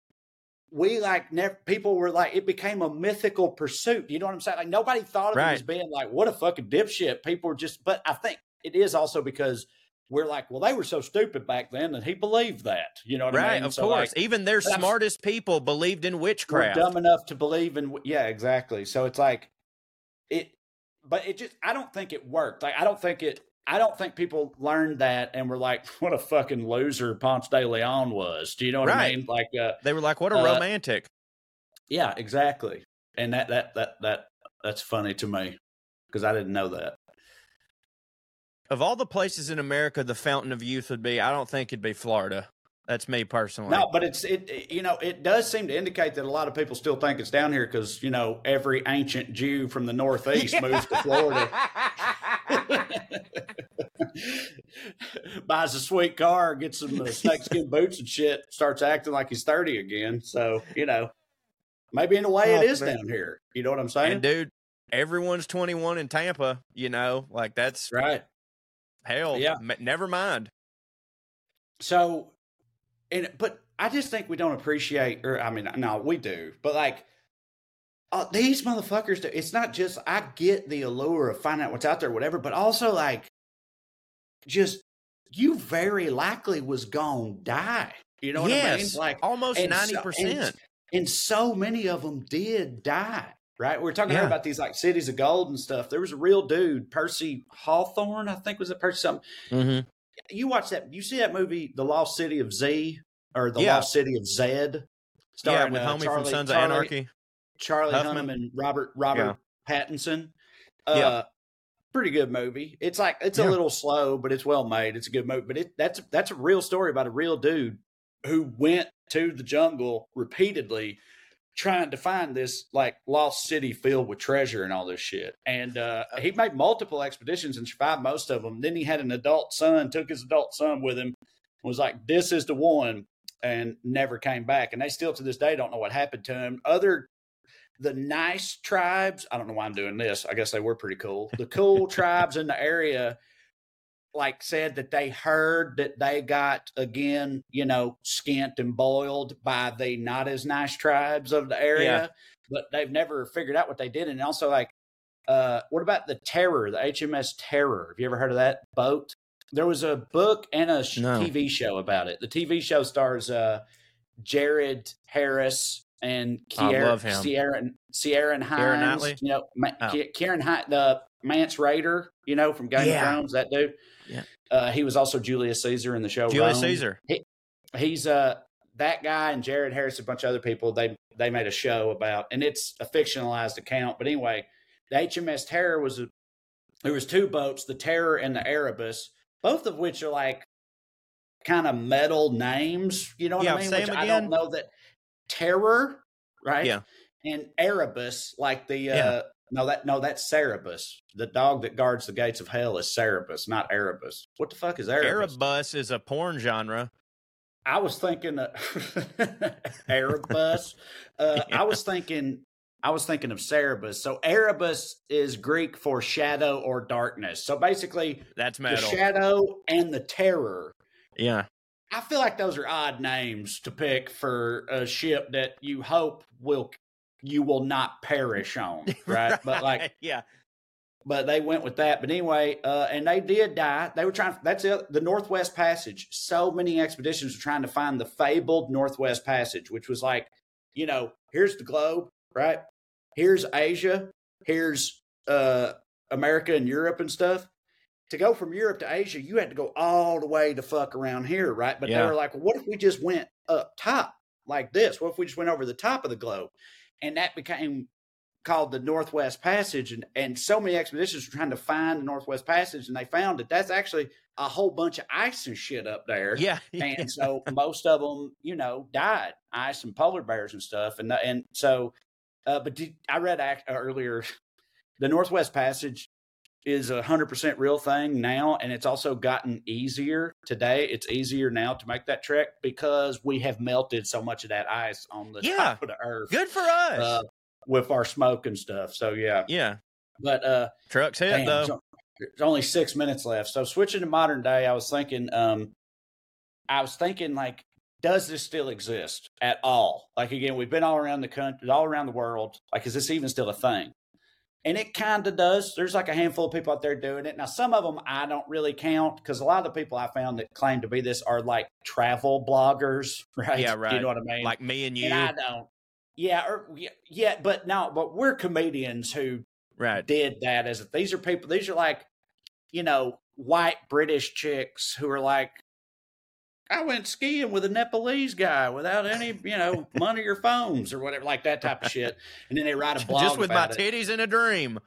we like never people were like it became a mythical pursuit. You know what I'm saying? Like nobody thought of it as being like what a fucking dipshit. People were just but I think it is also because we're like, well, they were so stupid back then that he believed that. You know what I Right, mean? of So, course. like, Even their smartest people believed in witchcraft. dumb enough to believe in yeah, exactly. So it's like it but it just I don't think it worked. Like I don't think it I don't think people learned that and were like, what a fucking loser Ponce de Leon was. Do you know what I mean? Like uh They were like, "What a Uh, romantic." Yeah, exactly. And that that that that that's funny to me because I didn't know that. Of all the places in America, the fountain of youth would be. I don't think it'd be Florida. That's me personally. No, but it's it, you know it does seem to indicate that a lot of people still think it's down here because you know every ancient Jew from the Northeast <laughs> moves to Florida, <laughs> buys a sweet car, gets some uh, snakeskin boots and shit, starts acting like he's thirty again. So you know maybe in a way Oh, it is man. down here. You know what I'm saying? and dude, everyone's twenty one in Tampa. You know, like that's right. hell. Yeah. m- never mind. So, and but I just think we don't appreciate, or I mean, no, we do, but like uh, these motherfuckers, do- it's not just I get the allure of finding out what's out there, whatever, but also like just you very likely was gonna die. You know what I mean? Like almost and so- ninety and- percent. and so many of them did die. Right, we we're talking Yeah. about these like cities of gold and stuff. There was a real dude, Percy Hawthorne, I think was it Percy something Mm-hmm. You watch that you see that movie the lost city of z or the Yeah. lost city of zed Yeah, starring, with uh, homie Charlie- from Sons Charlie, of Anarchy. charlie Huffman. hunnam and robert robert pattinson uh Yeah. pretty good movie it's like it's Yeah. a little slow but it's well made it's a good movie but it that's that's a real story about a real dude who went to the jungle repeatedly trying to find this like lost city filled with treasure and all this shit. And uh, he made multiple expeditions and survived most of them. Then he had an adult son, took his adult son with him, was like, "This is the one," and never came back. And they still to this day don't know what happened to him. Other the nice tribes, I don't know why I'm doing this. I guess they were pretty cool. The cool <laughs> tribes in the area like said that they heard that they got again, you know, skint and boiled by the not as nice tribes of the area, Yeah. but they've never figured out what they did. And also, like, uh, what about the Terror, the HMS Terror? Have you ever heard of that boat? There was a book and a sh- No. TV show about it. The TV show stars uh, Jared Harris and I Kier- love. Sierra Sierra Hines. Keira You know, Ma- Oh. Ki- Kieran Hi- the Mance Rayder. You know, from Game Yeah. of Thrones. That dude. Yeah. Uh, he was also Julius Caesar in the show. Julius Rome. Caesar. He's uh that guy and Jared Harris, a bunch of other people. They they made a show about, and it's a fictionalized account. But anyway, the HMS Terror was a, there was two boats, the Terror and the Erebus, both of which are like kind of metal names. You know what Yeah, I mean? Which 'em I don't know that Terror, right? Yeah. and Erebus, like the uh Yeah. No that no that's Cerberus. The dog that guards the gates of hell is Cerberus, not Erebus. What the fuck is Erebus? Erebus is a porn genre. I was thinking uh, <laughs> Erebus. Uh, <laughs> I was thinking I was thinking of Cerebus. So Erebus is Greek for shadow or darkness. So basically, That's the shadow and the terror. yeah. I feel like those are odd names to pick for a ship that you hope will you will not perish on, <laughs> right? But like yeah. but they went with that. But anyway, uh, and they did die. They were trying. That's it. The Northwest Passage. So many expeditions were trying to find the fabled Northwest Passage, which was like, you know, here's the globe, right? Here's Asia. Here's uh, America and Europe and stuff. To go from Europe to Asia, you had to go all the way to fuck around here, right? But Yeah. they were like, well, what if we just went up top like this? What if we just went over the top of the globe? And that became called the Northwest Passage, and, and so many expeditions were trying to find the Northwest Passage, and they found that that's actually a whole bunch of ice and shit up there. <laughs> Yeah. and so most of them, you know, died, ice and polar bears and stuff, and and so, uh, but did, I read act, uh, earlier, <laughs> the Northwest Passage is a hundred percent real thing now, and it's also gotten easier today. It's easier now to make that trek because we have melted so much of that ice on the Yeah. top of the earth Good for us. uh, with our smoke and stuff. So yeah, yeah. but uh, Truck's hit damn, though. so- there's only six minutes left. So switching to modern day, I was thinking, um, I was thinking like, does this still exist at all? Like again, we've been all around the country, all around the world. Like, is this even still a thing? And it kind of does. There's like a handful of people out there doing it. Now, some of them I don't really count because a lot of the people I found that claim to be this are like travel bloggers, <laughs> right? Yeah, right. You know what I mean? Like me and you. and I don't. Yeah, or yeah, yeah, but no, but we're comedians who right. did that as these are people these are like you know white british chicks who are like i went skiing with a nepalese guy without any you know money or phones or whatever like that type of shit and then they write a <laughs> blog Just with my it. titties in a dream.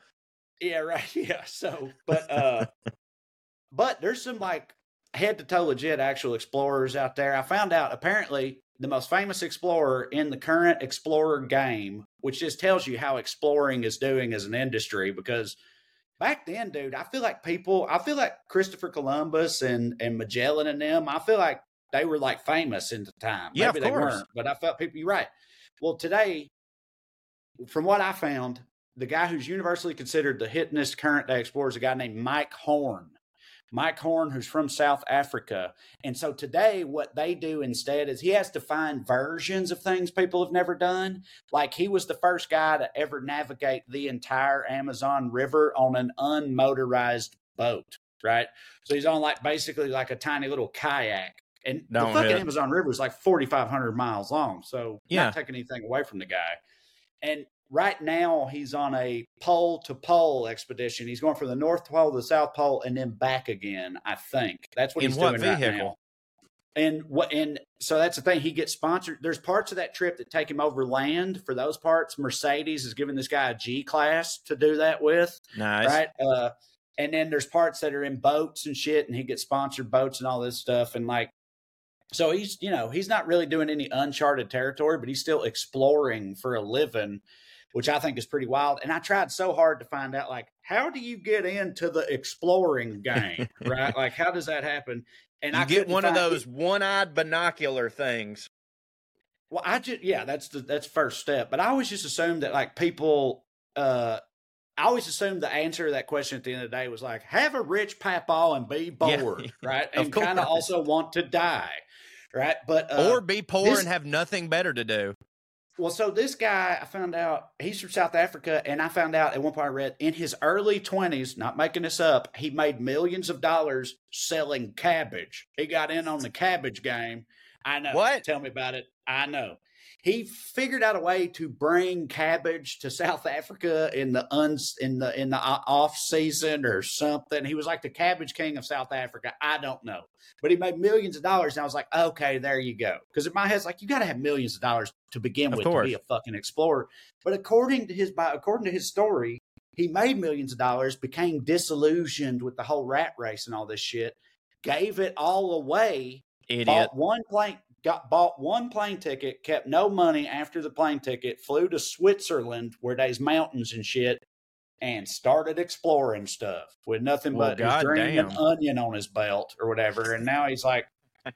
yeah right <laughs> yeah so but uh but there's some like head to toe legit actual explorers out there i found out apparently the most famous explorer in the current explorer game which just tells you how exploring is doing as an industry because back then dude i feel like people i feel like christopher columbus and and magellan and them i feel like they were like famous in the time Yeah, of maybe they course. weren't but i felt people you're right well today from what i found the guy who's universally considered the hittingest current day explorer is a guy named mike horn Mike Horn, who's from South Africa. And so today, what they do instead is he has to find versions of things people have never done. Like he was the first guy to ever navigate the entire Amazon River on an unmotorized boat, right? So he's on like basically like a tiny little kayak. And the Don't fucking hit. Amazon River is like 4,500 miles long. So Yeah. not taking anything away from the guy. And right now he's on a pole to pole expedition. He's going from the North Pole to the South Pole and then back again. I think that's what In he's what doing right now. And what and so that's the thing. He gets sponsored. There's parts of that trip that take him over land. For those parts, Mercedes is giving this guy a G class to do that with Nice. right? Uh, and then there's parts that are in boats and shit, and he gets sponsored boats and all this stuff, and like, so he's you know he's not really doing any uncharted territory, but he's still exploring for a living, which I think is pretty wild. And I tried so hard to find out like how do you get into the exploring game, right? Like how does that happen? And you I get one of those one-eyed binocular things. Well, I just yeah, that's the that's first step. But I always just assumed that like people uh I always assumed the answer to that question at the end of the day was like have a rich papaw and be Yeah. bored, <laughs> right? And kind of also want to die. Right. But uh, or be poor this- and have nothing better to do. well, so this guy, I found out he's from South Africa, and I found out at one point I read in his early twenties, not making this up, he made millions of dollars selling cabbage. He got in on the cabbage game. I know. What? Tell me about it. I know. He figured out a way to bring cabbage to South Africa in the uns in the in the uh, off season or something. He was like the cabbage king of South Africa. I don't know, but he made millions of dollars. And I was like, okay, there you go. Because in my head, it's like you got to have millions of dollars to begin Of with to be a fucking explorer. But according to his bi- according to his story, he made millions of dollars, became disillusioned with the whole rat race and all this shit, gave it all away, Idiot. bought one plane, got bought one plane ticket, kept no money after the plane ticket, flew to Switzerland where there's mountains and shit, and started exploring stuff with nothing Well, but his dream and onion on his belt or whatever. And now he's like <laughs>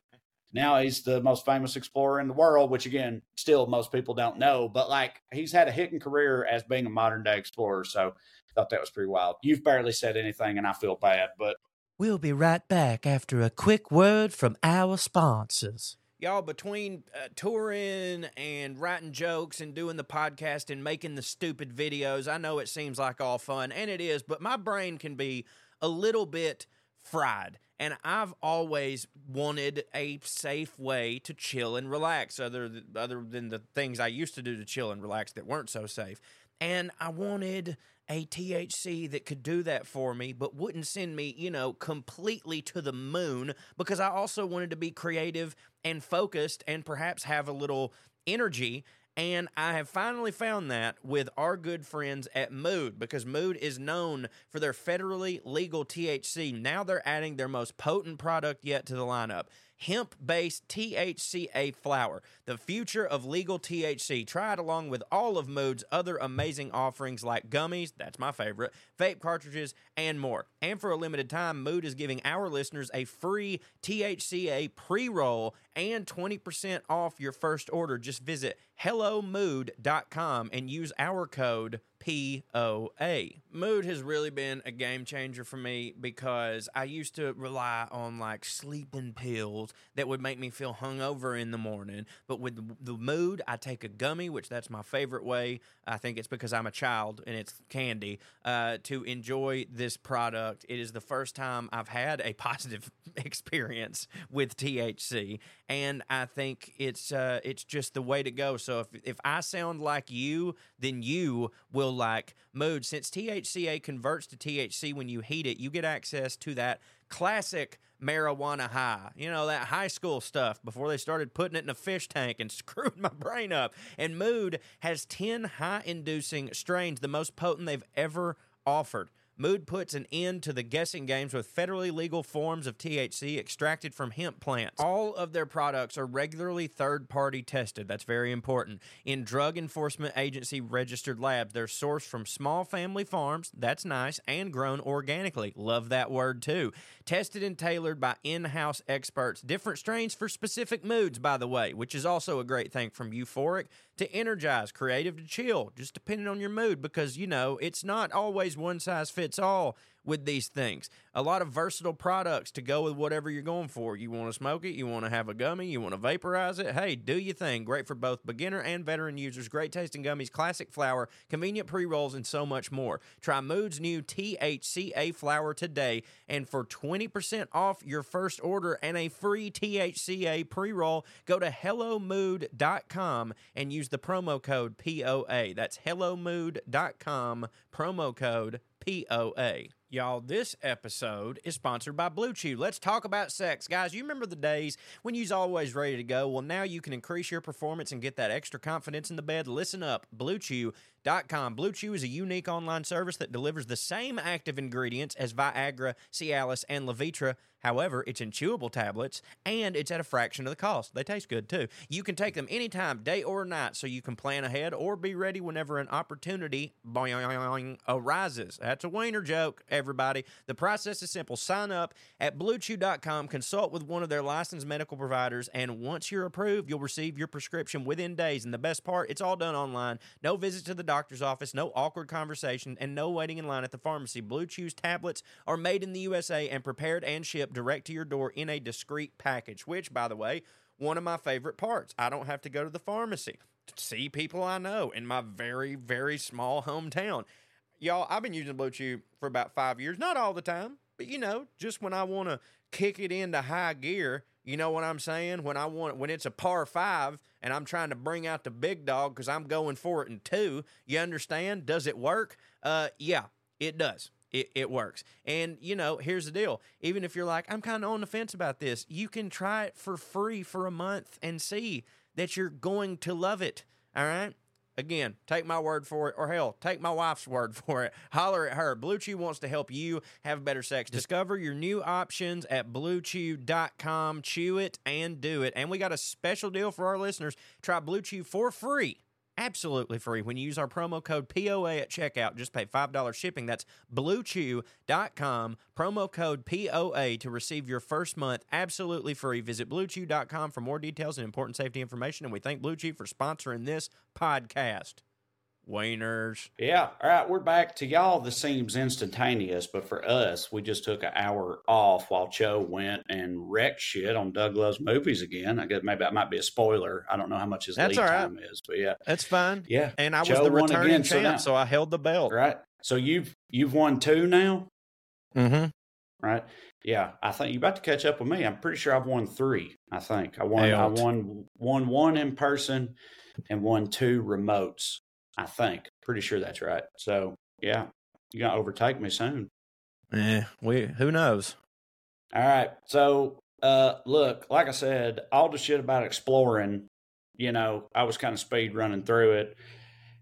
Now he's the most famous explorer in the world, which again, still most people don't know. But like he's had a hidden career as being a modern day explorer. So I thought that was pretty wild. You've barely said anything, and I feel bad, but We'll be right back after a quick word from our sponsors. Y'all, between uh, touring and writing jokes and doing the podcast and making the stupid videos, I know it seems like all fun, and it is, but my brain can be a little bit fried. And I've always wanted a safe way to chill and relax, other th- other than the things I used to do to chill and relax that weren't so safe. And I wanted a THC that could do that for me, but wouldn't send me, you know, completely to the moon because I also wanted to be creative and focused and perhaps have a little energy. And I have finally found that with our good friends at Mood because Mood is known for their federally legal THC. Now they're adding their most potent product yet to the lineup hemp based THCA flower, the future of legal THC. Try it along with all of Mood's other amazing offerings like gummies, that's my favorite, vape cartridges, and more. And for a limited time, Mood is giving our listeners a free THCA pre roll and 20% off your first order. Just visit HelloMood.com and use our code POA. Mood has really been a game changer for me because I used to rely on like sleeping pills that would make me feel hungover in the morning. But with the mood, I take a gummy, which that's my favorite way. I think it's because I'm a child and it's candy uh, to enjoy this product. It is the first time I've had a <laughs> positive experience with THC, and I think it's uh, it's just the way to go. So if if I sound like you, then you will like mood. Since THCA converts to THC when you heat it, you get access to that classic marijuana high. You know, that high school stuff before they started putting it in a fish tank and <laughs> screwed my brain up. And Mood has 10 high inducing strains, the most potent they've ever offered. Mood puts an end to the guessing games with federally legal forms of THC extracted from hemp plants. All of their products are regularly third party tested. That's very important. In Drug Enforcement Agency registered labs, they're sourced from small family farms. That's nice. And grown organically. Love that word too. Tested and tailored by in house experts. Different strains for specific moods, by the way, which is also a great thing from euphoric to energize, creative to chill, just depending on your mood because, you know, it's not always one size fits all with these things. A lot of versatile products to go with whatever you're going for. You want to smoke it, you want to have a gummy, you want to vaporize it. Hey, do your thing. Great for both beginner and veteran users. Great tasting gummies, classic flower, convenient pre rolls, and so much more. Try Mood's new THCA flower today, and for 20% off your first order and a free THCA pre roll, go to HelloMood.com and use the promo code POA. That's HelloMood.com, promo code POA. Y'all, this episode is sponsored by Blue Chew. Let's talk about sex. Guys, you remember the days when you was always ready to go? Well, now you can increase your performance and get that extra confidence in the bed. Listen up, Blue Chew.com. Blue Chew is a unique online service that delivers the same active ingredients as Viagra, Cialis, and Levitra. However, it's in chewable tablets and it's at a fraction of the cost. They taste good too. You can take them anytime, day or night, so you can plan ahead or be ready whenever an opportunity boing, arises. That's a wiener joke, everybody. The process is simple. Sign up at bluechew.com, consult with one of their licensed medical providers, and once you're approved, you'll receive your prescription within days. And the best part, it's all done online. No visit to the doctor's office, no awkward conversation, and no waiting in line at the pharmacy. Blue Chew's tablets are made in the USA and prepared and shipped direct to your door in a discreet package, which, by the way, one of my favorite parts. I don't have to go to the pharmacy to see people I know in my very, very small hometown. Y'all, I've been using Blue Chew for about five years. Not all the time, but you know, just when I want to kick it into high gear, you know what I'm saying? When I want when it's a par five and I'm trying to bring out the big dog because I'm going for it in two. You understand? Does it work? Uh, yeah, it does it, it works. And, you know, here's the deal. Even if you're like, I'm kind of on the fence about this, you can try it for free for a month and see that you're going to love it. All right? Again, take my word for it, or hell, take my wife's word <laughs> for it. Holler at her. Blue Chew wants to help you have better sex. Discover your new options at bluechew.com. Chew it and do it. And we got a special deal for our listeners. Try Blue Chew for free absolutely free when you use our promo code POA at checkout. Just pay $5 shipping. That's bluechew.com, promo code POA to receive your first month absolutely free. Visit bluechew.com for more details and important safety information. And we thank Blue Chew for sponsoring this podcast. Wieners. Yeah. All right. We're back to y'all. This seems instantaneous, but for us, we just took an hour off while Cho went and wrecked shit on Doug Loves Movies again. I guess maybe that might be a spoiler. I don't know how much his That's lead all right. time is, but yeah. That's fine. Yeah. And I was the won returning again, so champ, now- so I held the belt. Right. So you've you've won two now, Mm-hmm. right? Yeah. I think you're about to catch up with me. I'm pretty sure I've won three. I think I won. I won won one in person and won two remotes. I think. Pretty sure that's right. So yeah, you're gonna overtake me soon. Yeah, we who knows? All right. So, uh, look, like I said, all the shit about exploring, you know, I was kind of speed running through it.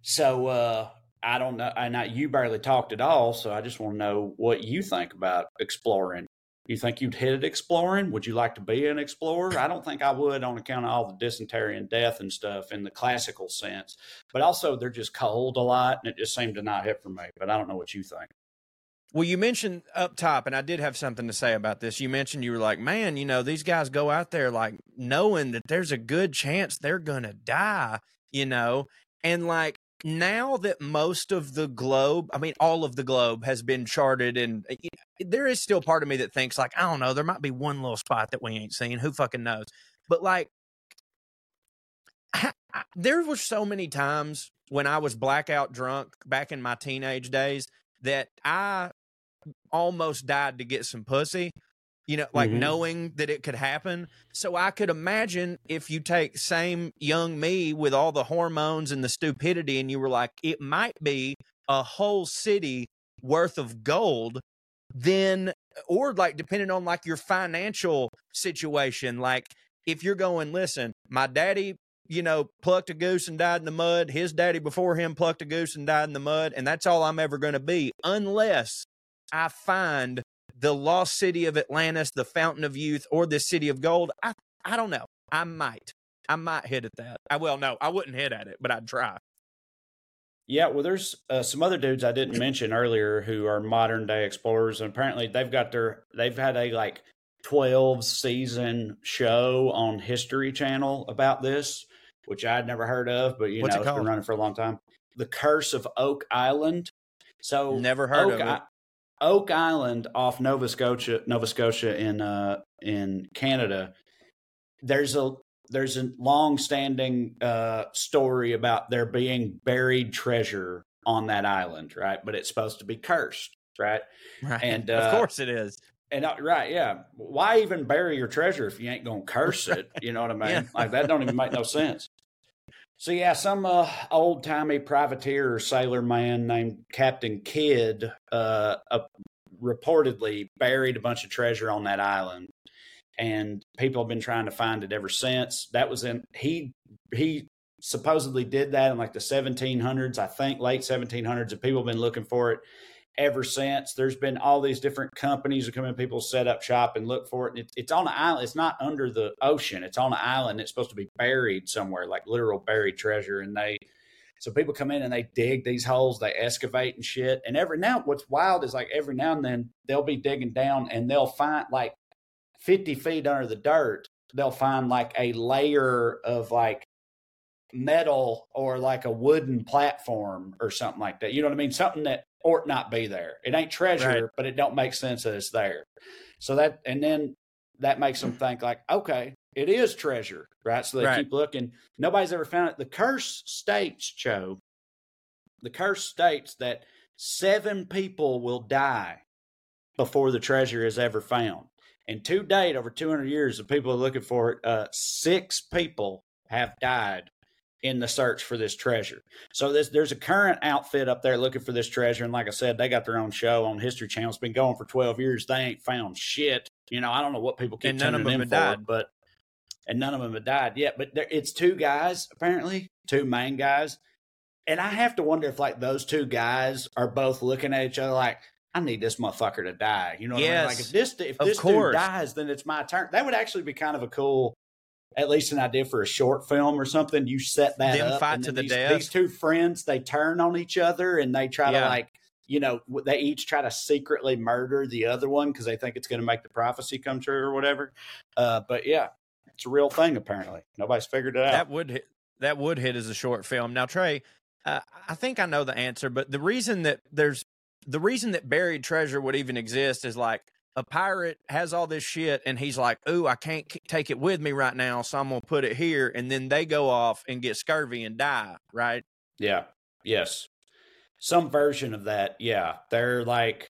So, uh, I don't know. And I, you barely talked at all. So I just want to know what you think about exploring. You think you'd hit it exploring? Would you like to be an explorer? I don't think I would on account of all the dysentery and death and stuff in the classical sense. But also, they're just cold a lot and it just seemed to not hit for me. But I don't know what you think. Well, you mentioned up top, and I did have something to say about this. You mentioned you were like, man, you know, these guys go out there like knowing that there's a good chance they're going to die, you know, and like now that most of the globe, I mean, all of the globe has been charted, and eh, know, there is still part of me that thinks, like, I don't know, there might be one little spot that we ain't seen. Who fucking knows? But like, there were so many times when I was blackout drunk back in my teenage days that I almost died to get some pussy. You know, like Mhm. knowing that it could happen. So I could imagine if you take same young me with all the hormones and the stupidity, and you were like, it might be a whole city worth of gold, then, or like depending on like your financial situation, like if you're going, listen, my daddy, you know, plucked a goose and died in the mud. His daddy before him plucked a goose and died in the mud, and that's all I'm ever going to be, unless I find the lost city of Atlantis, the fountain of youth, or the city of gold. I I don't know. I might. I might hit at that. I well, no, I wouldn't hit at it, but I'd try. Yeah, well, there's uh, some other dudes I didn't mention earlier who are modern day explorers, and apparently they've got their they've had a like twelve season show on History Channel about this, which I'd never heard of, but you What's know it's been running for a long time. The Curse of Oak Island. So Never heard Oak, of it. I- Oak Island off Nova Scotia, Nova Scotia in uh in Canada. There's a there's a long standing uh story about there being buried treasure on that island, right? But it's supposed to be cursed, right? Right. And, of uh, course it is. And uh, right, yeah. Why even bury your treasure if you ain't gonna curse it? <laughs> You know what I mean? Yeah. Like that don't even make no <laughs> sense. So yeah, some uh, old timey privateer or sailor man named Captain Kidd uh, uh, reportedly buried a bunch of treasure on that island, and people have been trying to find it ever since. That was in he he supposedly did that in like the 1700s, I think, late 1700s, and people have been looking for it ever since. There's been all these different companies that come in, people set up shop and look for it. And it, it's on an island. It's not under the ocean. It's on an island. It's supposed to be buried somewhere, like literal buried treasure. And they, so people come in and they dig these holes, they excavate and shit. And every now, what's wild is like every now and then they'll be digging down and they'll find like 50 feet under the dirt, they'll find like a layer of like metal or like a wooden platform or something like that. You know what I mean? Something that ought not be there. It ain't treasure, Right. but it don't make sense that it's there. So that and then that makes them think like, okay, it is treasure, right? So they Right. keep looking. Nobody's ever found it. The curse states, Joe. The curse states that seven people will die before the treasure is ever found. And to date, over 200 years of people are looking for it, uh, six people have died in the search for this treasure. So this, there's a current outfit up there looking for this treasure, and like I said, they got their own show on History Channel. It's been going for 12 years. They ain't found shit. You know, I don't know what people keep And none of them have for, died. but and none of them have died yet. But there, it's two guys apparently, two main guys, and I have to wonder if like those two guys are both looking at each other like. I need this motherfucker to die. You know what I mean? Like Yes, if this if this course. dude dies, then it's my turn. That would actually be kind of a cool at least an idea for a short film or something, you set that Them up. fight to the these, death. These two friends, they turn on each other and they try to like, you know, they each try to secretly murder the other one because they think it's going to make the prophecy come true or whatever. Uh, but yeah, it's a real thing apparently. Nobody's figured it out. That would hit, that would hit as a short film. Now, Trae, uh, I think I know the answer, but the reason that there's the reason that buried treasure would even exist is like a pirate has all this shit and he's like, "Ooh, I can't k- take it with me right now, so I'm gonna put it here," and then they go off and get scurvy and die. Right? Yeah. Yes. Some version of that. Yeah. They're like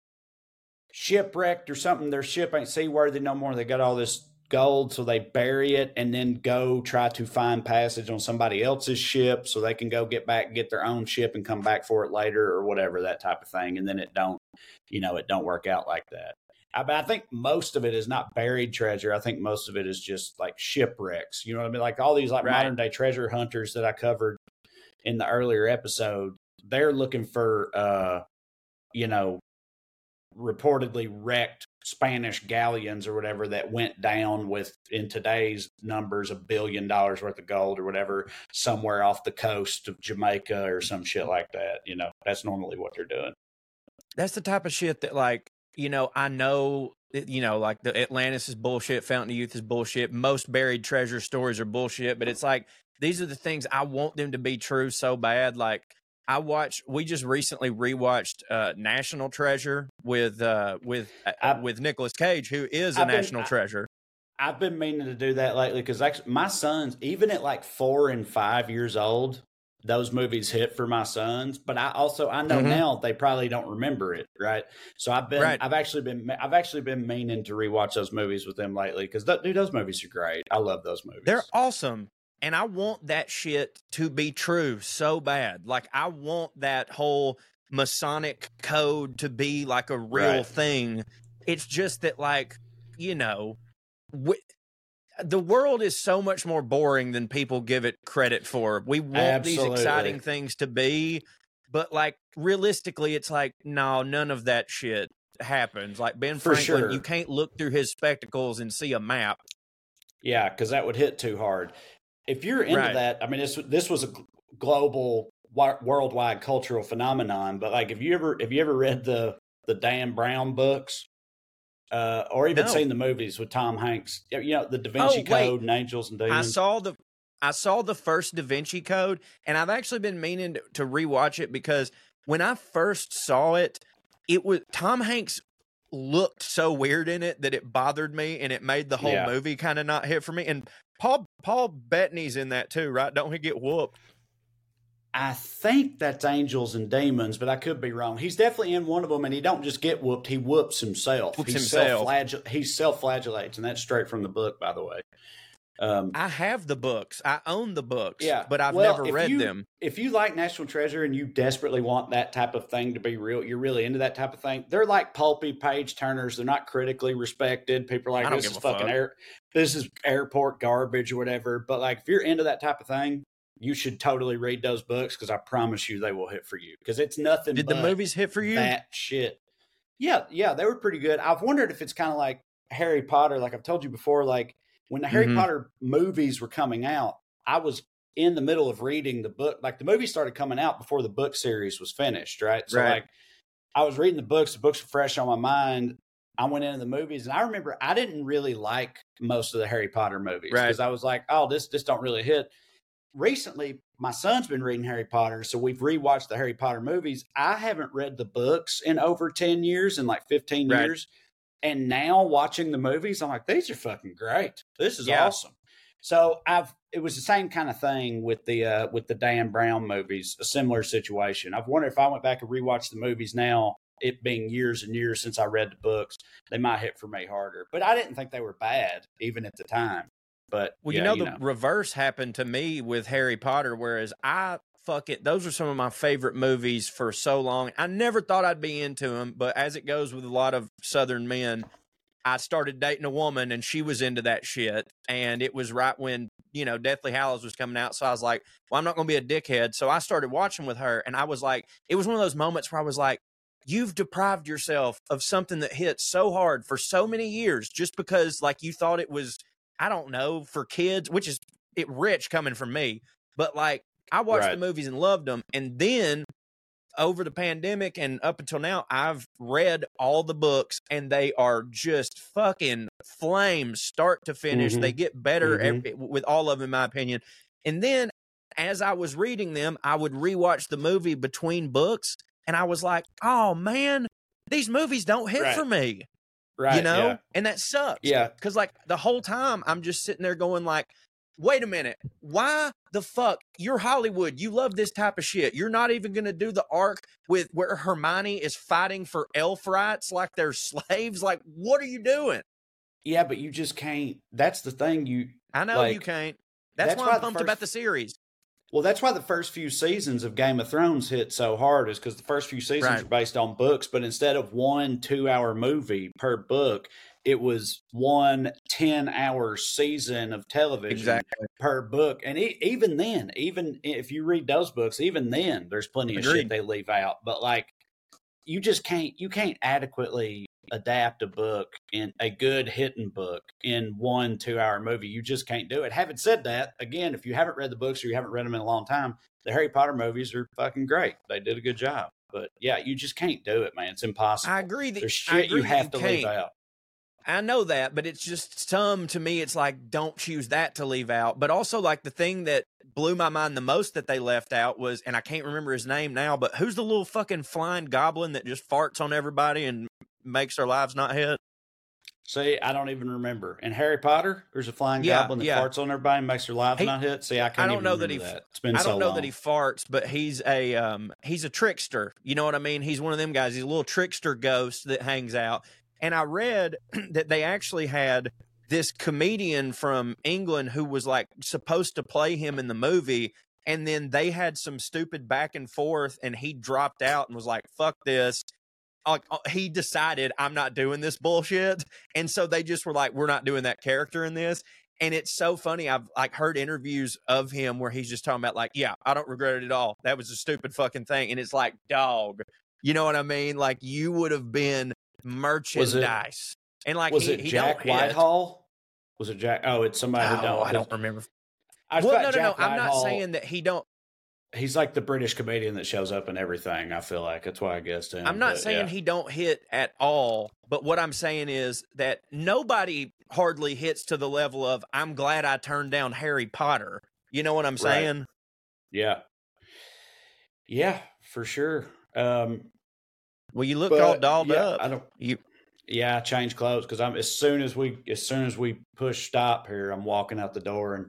shipwrecked or something. Their ship ain't seaworthy no more. They got all this gold, so they bury it and then go try to find passage on somebody else's ship so they can go get back, get their own ship and come back for it later or whatever, that type of thing. And then it don't, you know, it don't work out like that. I, but I think most of it is not buried treasure. I think most of it is just like shipwrecks. You know what I mean? Like all these like Right. modern day treasure hunters that I covered in the earlier episode, they're looking for uh you know reportedly wrecked Spanish galleons or whatever that went down with in today's numbers a billion dollars worth of gold or whatever somewhere off the coast of Jamaica or some shit like that. You know, that's normally what they're doing. That's the type of shit that like you know I know. You know, like the Atlantis is bullshit, Fountain of Youth is bullshit. Most buried treasure stories are bullshit, but it's like these are the things I want them to be true so bad. Like I watched, we just recently rewatched uh, National Treasure with uh, with uh, with Nicolas Cage, who is a I've national I- treasure. I've been meaning to do that lately because my sons, even at like four and five years old, those movies hit for my sons. But I also I know Mhm. now they probably don't remember it, right? So I've been Right. I've actually been I've actually been meaning to rewatch those movies with them lately because dude, those movies are great. I love those movies. They're awesome. And I want that shit to be true so bad. Like I want that whole Masonic code to be like a real Right. thing. It's just that like, you know, the world is so much more boring than people give it credit for. We want these exciting things to be, but like realistically it's like no, none of that shit happens. Like Ben For Franklin, sure. you can't look through his spectacles and see a map. Yeah, because that would hit too hard. If you're into Right. that, I mean, this this was a global, worldwide cultural phenomenon. But like, if you ever if you ever read the the Dan Brown books, uh, or even No. seen the movies with Tom Hanks, you know, the Da Vinci Oh. Code and Angels and Demons. I saw the I saw the first Da Vinci Code, and I've actually been meaning to, to rewatch it because when I first saw it, it was Tom Hanks looked so weird in it that it bothered me, and it made the whole Yeah. movie kind of not hit for me. And Paul Paul Bettany's in that too, right? Don't he get whooped? I think that's Angels and Demons, but I could be wrong. He's definitely in one of them, and he don't just get whooped; he whoops himself. Whoops he himself. self he self flagellates, and that's straight from the book, by the way. Um, I have the books. I own the books. Yeah, but I've well, never read you- them. If you like National Treasure and you desperately want that type of thing to be real, you're really into that type of thing. They're like pulpy page turners. They're not critically respected. People are like, this is fucking fuck. air, this is airport garbage or whatever. But like, if you're into that type of thing, you should totally read those books because I promise you they will hit for you because it's nothing. Did the movies hit for you? That shit. Yeah, yeah, they were pretty good. I've wondered if it's kind of like Harry Potter. Like I've told you before, like when the Harry Mhm. Potter movies were coming out, I was in the middle of reading the book. Like the movie started coming out before the book series was finished, right? So Right. like I was reading the books, the books were fresh on my mind. I went into the movies and I remember I didn't really like most of the Harry Potter movies Right. because I was like, oh, this this don't really hit. Recently, my son's been reading Harry Potter, so we've rewatched the Harry Potter movies. I haven't read the books in over 10 years, in like 15 Right. years. And now watching the movies, I'm like, these are fucking great. This is Yeah. awesome. So I've it was the same kind of thing with the uh with the Dan Brown movies, a similar situation. I've wondered if I went back and rewatched the movies now, it being years and years since I read the books, they might hit for me harder. But I didn't think they were bad even at the time. But Well, yeah, you know, the reverse happened to me with Harry Potter, whereas I fuck it. Those are some of my favorite movies for so long. I never thought I'd be into them, but as it goes with a lot of Southern men, I started dating a woman and she was into that shit. And it was right when, you know, Deathly Hallows was coming out. So I was like, well, I'm not going to be a dickhead. So I started watching with her. And I was like, it was one of those moments where I was like, you've deprived yourself of something that hit so hard for so many years just because like you thought it was I don't know for kids, which is it rich coming from me, but like I watched Right. the movies and loved them, and then over the pandemic and up until now, I've read all the books, and they are just fucking flames, start to finish. Mhm. They get better Mhm. every, with all of them, in my opinion. And then as I was reading them, I would rewatch the movie between books, and I was like, "Oh man, these movies don't hit Right. for me." Right. you know, Yeah. and that sucks. Yeah. because like the whole time I'm just sitting there going like, wait a minute, why the fuck you're Hollywood? You love this type of shit. You're not even gonna do the arc with where Hermione is fighting for elf rights like they're <laughs> slaves. Like, what are you doing? Yeah, but you just can't. That's the thing. You I know you can't. That's, that's why why I'm pumped first- about the series. Well, that's why the first few seasons of Game of Thrones hit so hard, is because the first few seasons Right. are based on books, but instead of one two hour movie per book, it was one 10 hour season of television Exactly. per book. And e- even then, even if you read those books, even then, there's plenty of shit they leave out. But like, you just can't, you can't adequately adapt a book in a good hitting book in one two hour movie. You just can't do it. Having said that, again, if you haven't read the books or you haven't read them in a long time, the Harry Potter movies are fucking great. They did a good job. But yeah, you just can't do it, man. It's impossible. I agree that There's shit you agree have to leave out. I know that, but it's just some to me. It's like don't choose that to leave out. But also, like the thing that blew my mind the most that they left out was, and I can't remember his name now, but who's the little fucking flying goblin that just farts on everybody and makes their lives not hit? See, I don't even remember. In Harry Potter, there's a flying Yeah, goblin that yeah. farts on everybody and makes their lives He- not hit. See, I can't I don't even know that he. that. It's been I don't know long. that he farts, but he's a um he's a trickster. You know what I mean? He's one of them guys. He's a little trickster ghost that hangs out. And I read <clears throat> that they actually had this comedian from England who was like supposed to play him in the movie, and then they had some stupid back and forth, and he dropped out and was like, "Fuck this." Like uh, he decided I'm not doing this bullshit, and so they just were like, "We're not doing that character in this." And it's so funny. I've like heard interviews of him where he's just talking about like, yeah, I don't regret it at all. That was a stupid fucking thing. And it's like, dog, you know what I mean? Like you would have been merchandise. and like was he, it he Jack hit. Whitehall? Was it Jack? Oh, it's somebody who Oh, don't. I don't remember. I Well, no, no, no. I'm not saying that he don't. He's like the British comedian that shows up in everything. I feel like that's why I guessed him. I'm not but, saying yeah. he don't hit at all, but what I'm saying is that nobody hardly hits to the level of I'm glad I turned down Harry Potter. You know what I'm Right. saying? Yeah, yeah, for sure. Um, Well, you look but, all dolled yeah, up. I don't. You Yeah, I change clothes because I'm as soon as we as soon as we push stop here, I'm walking out the door and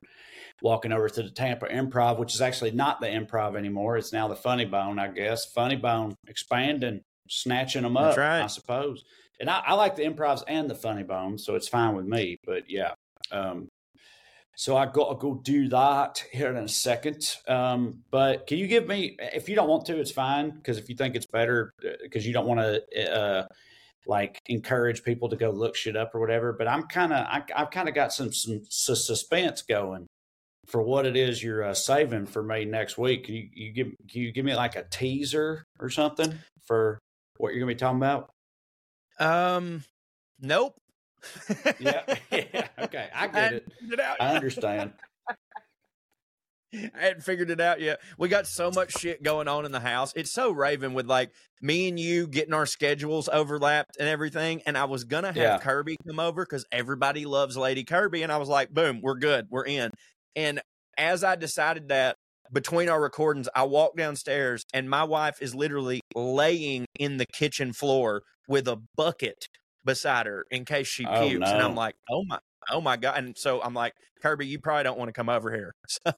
walking over to the Tampa Improv, which is actually not the Improv anymore. It's now the Funny Bone, I guess. Funny Bone expanding, snatching them up, right. I suppose. And I, I like the Improvs and the Funny Bone, so it's fine with me. But yeah, um, so I got to go do that here in a second. Um, but can you give me, if you don't want to, it's fine. Because if you think it's better, because you don't want to, uh, like encourage people to go look shit up or whatever. But I'm kind of, I've kind of got some some suspense going for what it is you're uh, saving for me next week. Can you, you give, can you give me like a teaser or something for what you're gonna be talking about? um nope. Yeah, <laughs> yeah, okay, I get hadn't it. out I understand. <laughs> I hadn't figured it out yet. We got so much shit going on in the house. It's so raven with like me and you getting our schedules overlapped and everything. And I was gonna have Yeah. Kirby come over because everybody loves Lady Kirby, and I was like, boom, we're good, we're in. And as I decided that between our recordings, I walked downstairs and my wife is literally laying in the kitchen floor with a bucket beside her in case she Oh, pukes. And I'm like, oh my, oh my god! And so I'm like, Kirby, you probably don't want to come over here. <laughs> So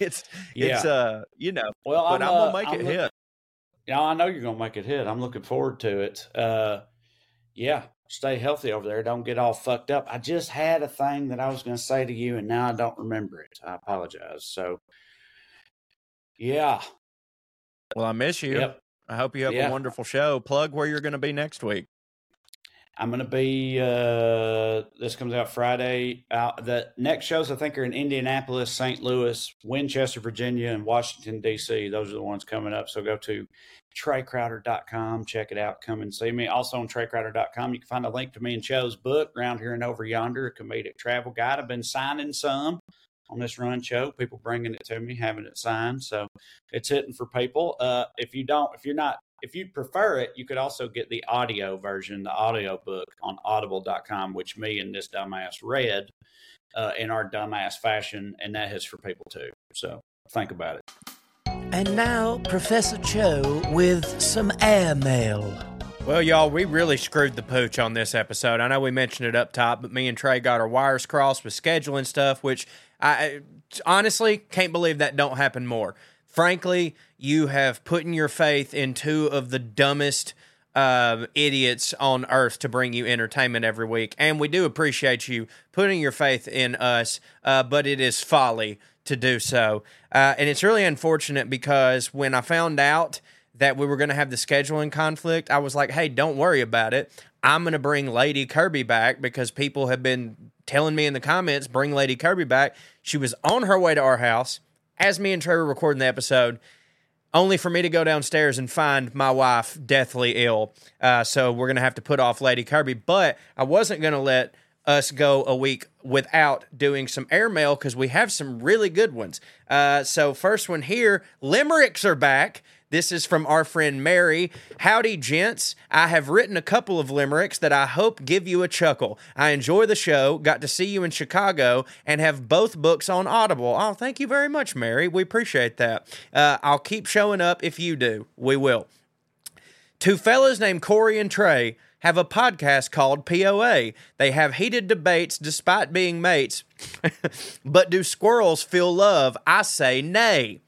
it's it's Yeah. uh you know, Well, but I'm, uh, gonna make I'm it look- hit. Yeah, I know you're gonna make it hit. I'm looking forward to it. Uh, yeah, stay healthy over there. Don't get all fucked up. I just had a thing that I was gonna say to you, and now I don't remember it. I apologize. So, yeah, Well, I miss you. yep. I hope you have Yeah. a wonderful show. Plug where you're going to be next week. I'm going to be. Uh, this comes out Friday. Uh, the next shows I think are in Indianapolis, St. Louis, Winchester, Virginia, and Washington D.C. Those are the ones coming up. So go to TraeCrowder.com, check it out, come and see me. Also on TraeCrowder.com, you can find a link to me and Cho's book, Around Here and Over Yonder, a comedic travel guide. I've been signing some on this run show. People bringing it to me, having it signed. So it's hitting for people. Uh, if you don't, if you're not if you prefer it, you could also get the audio version, the audio book on audible.com, which me and this dumbass read uh, in our dumbass fashion, and that is for people too. So think about it. And now, Professor Cho with some airmail. Well, y'all, we really screwed the pooch on this episode. I know we mentioned it up top, but me and Trae got our wires crossed with scheduling stuff, which I honestly can't believe that don't happen more frankly, you have put in your faith in two of the dumbest uh, idiots on earth to bring you entertainment every week. And we do appreciate you putting your faith in us, uh, but it is folly to do so. Uh, and it's really unfortunate because when I found out that we were going to have the scheduling conflict, I was like, hey, don't worry about it. I'm going to bring Lady Kirby back because people have been telling me in the comments, bring Lady Kirby back. She was on her way to our house as me and Trevor were recording the episode, only for me to go downstairs and find my wife deathly ill. Uh, so we're going to have to put off Lady Kirby. But I wasn't going to let us go a week without doing some airmail because we have some really good ones. Uh, so, first one here Limericks are back. This is from our friend Mary. Howdy, gents. I have written a couple of limericks that I hope give you a chuckle. I enjoy the show, got to see you in Chicago, and have both books on Audible. Oh, thank you very much, Mary. We appreciate that. Uh, I'll keep showing up if you do. We will. Two fellas named Corey and Trae have a podcast called POA. They have heated debates despite being mates. <laughs> but do squirrels feel love? I say nay.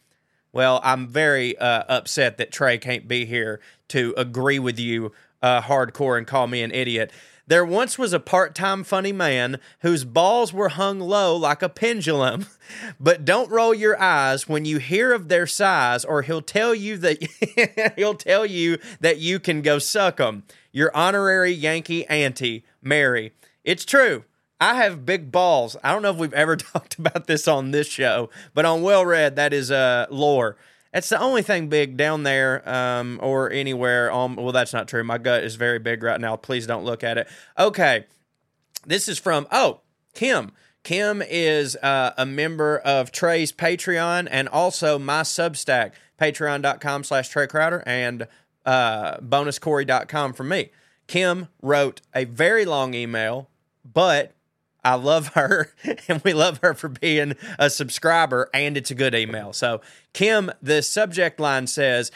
Well, I'm very uh, upset that Trae can't be here to agree with you uh, hardcore and call me an idiot. There once was a part time funny man whose balls were hung low like a pendulum. <laughs> But don't roll your eyes when you hear of their size, or he'll tell you that <laughs> he'll tell you that you can go suck them. Your honorary Yankee auntie, Mary. It's true. I have big balls. I don't know if we've ever <laughs> talked about this on this show, but on Well Read, that is uh, lore. That's the only thing big down there um, or anywhere. Well, that's not true. My gut is very big right now. Please don't look at it. Okay. This is from, oh, Kim. Kim is uh, a member of Trae's Patreon and also my Substack, patreon.com slash Trae Crowder and uh, bonuscorey.com for me. Kim wrote a very long email, but I love <laughs> her and we love her for being a subscriber and it's a good email. So, Kim, the subject line says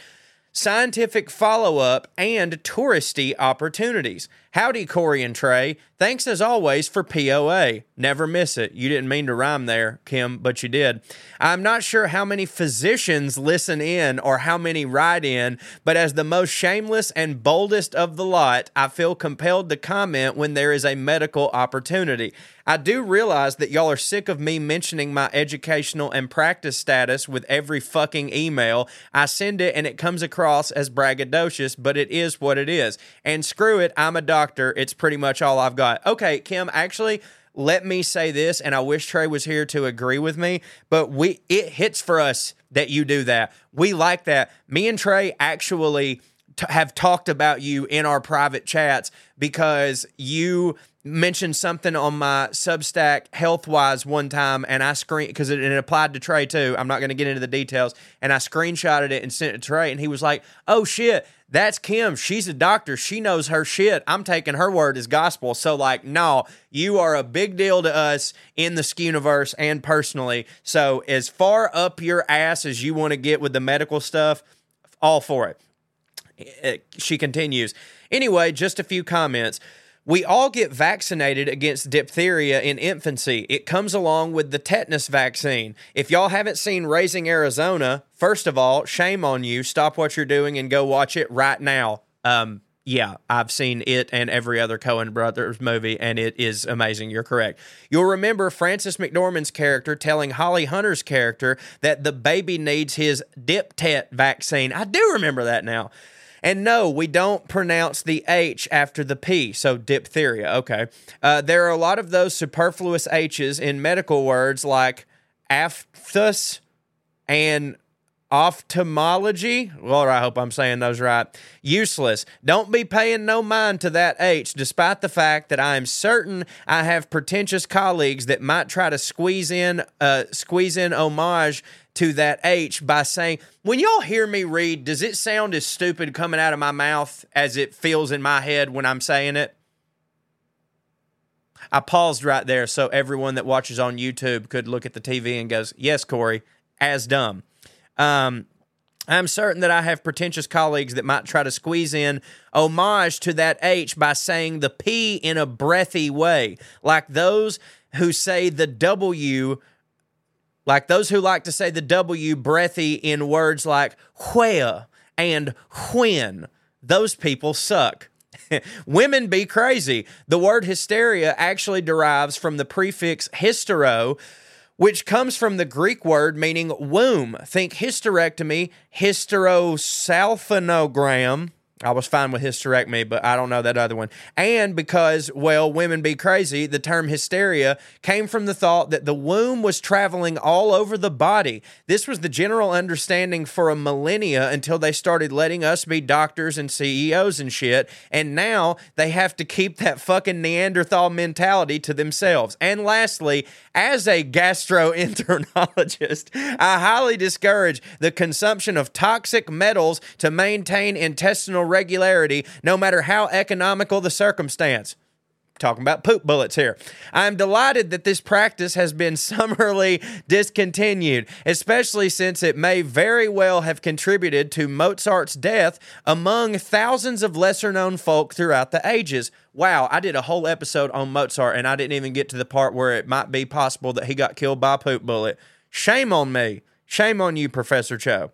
scientific follow up and touristy opportunities. Howdy, Corey and Trae. Thanks as always for POA. Never miss it. You didn't mean to rhyme there, Kim, but you did. I'm not sure how many physicians listen in or how many write in, but as the most shameless and boldest of the lot, I feel compelled to comment when there is a medical opportunity. I do realize that y'all are sick of me mentioning my educational and practice status with every fucking email. I send it and it comes across as braggadocious, but it is what it is. And screw it, I'm a doctor. It's pretty much all I've got. Okay, Kim, actually, let me say this, and I wish Trae was here to agree with me, but we it hits for us that you do that. We like that. Me and Trae actually t- have talked about you in our private chats because you mentioned something on my Substack health wise one time, and I screen because it, it, applied to Trae too. I'm not going to get into the details, and I screenshotted it and sent it to Trae, and he was like, "Oh shit." That's Kim. She's a doctor. She knows her shit. I'm taking her word as gospel. So, like, no, you are a big deal to us in the universe and personally. So, as far up your ass as you want to get with the medical stuff, all for it. She continues. Anyway, just a few comments. We all get vaccinated against diphtheria in infancy. It comes along with the tetanus vaccine. If y'all haven't seen Raising Arizona, first of all, shame on you. Stop what you're doing and go watch it right now. Um, yeah, I've seen it and every other Coen Brothers movie, and it is amazing. You're correct. You'll remember Frances McDormand's character telling Holly Hunter's character that the baby needs his dip tet vaccine. I do remember that now. And no, we don't pronounce the H after the P, so diphtheria. Okay. Uh, there are a lot of those superfluous H's in medical words like aphthous and ophthalmology. Lord, I hope I'm saying those right. Useless. Don't be paying no mind to that H, despite the fact that I am certain I have pretentious colleagues that might try to squeeze in, uh, squeeze in homage to that H by saying, when y'all hear me read, does it sound as stupid coming out of my mouth as it feels in my head when I'm saying it? I paused right there so everyone that watches on YouTube could look at the TV and goes, "Yes, Corey, as dumb." Um, I'm certain that I have pretentious colleagues that might try to squeeze in homage to that H by saying the P in a breathy way, like those who say the W, like those who like to say the W breathy in words like where and when. Those people suck. <laughs> Women be crazy. The word hysteria actually derives from the prefix hystero, which comes from the Greek word meaning womb. Think hysterectomy, hysterosalpinogram. I was fine with hysterectomy, but I don't know that other one. And because, well, women be crazy, the term hysteria came from the thought that the womb was traveling all over the body. This was the general understanding for a millennia until they started letting us be doctors and CEOs and shit. And now they have to keep that fucking Neanderthal mentality to themselves. And lastly, as a gastroenterologist, I highly discourage the consumption of toxic metals to maintain intestinal regularity, no matter how economical the circumstance. Talking about poop bullets here. I'm delighted that this practice has been <laughs> summarily discontinued, especially since it may very well have contributed to Mozart's death among thousands of lesser known folk throughout the ages. Wow, I did a whole episode on Mozart and I didn't even get to the part where it might be possible that he got killed by a poop bullet. Shame on me. Shame on you, Professor Cho.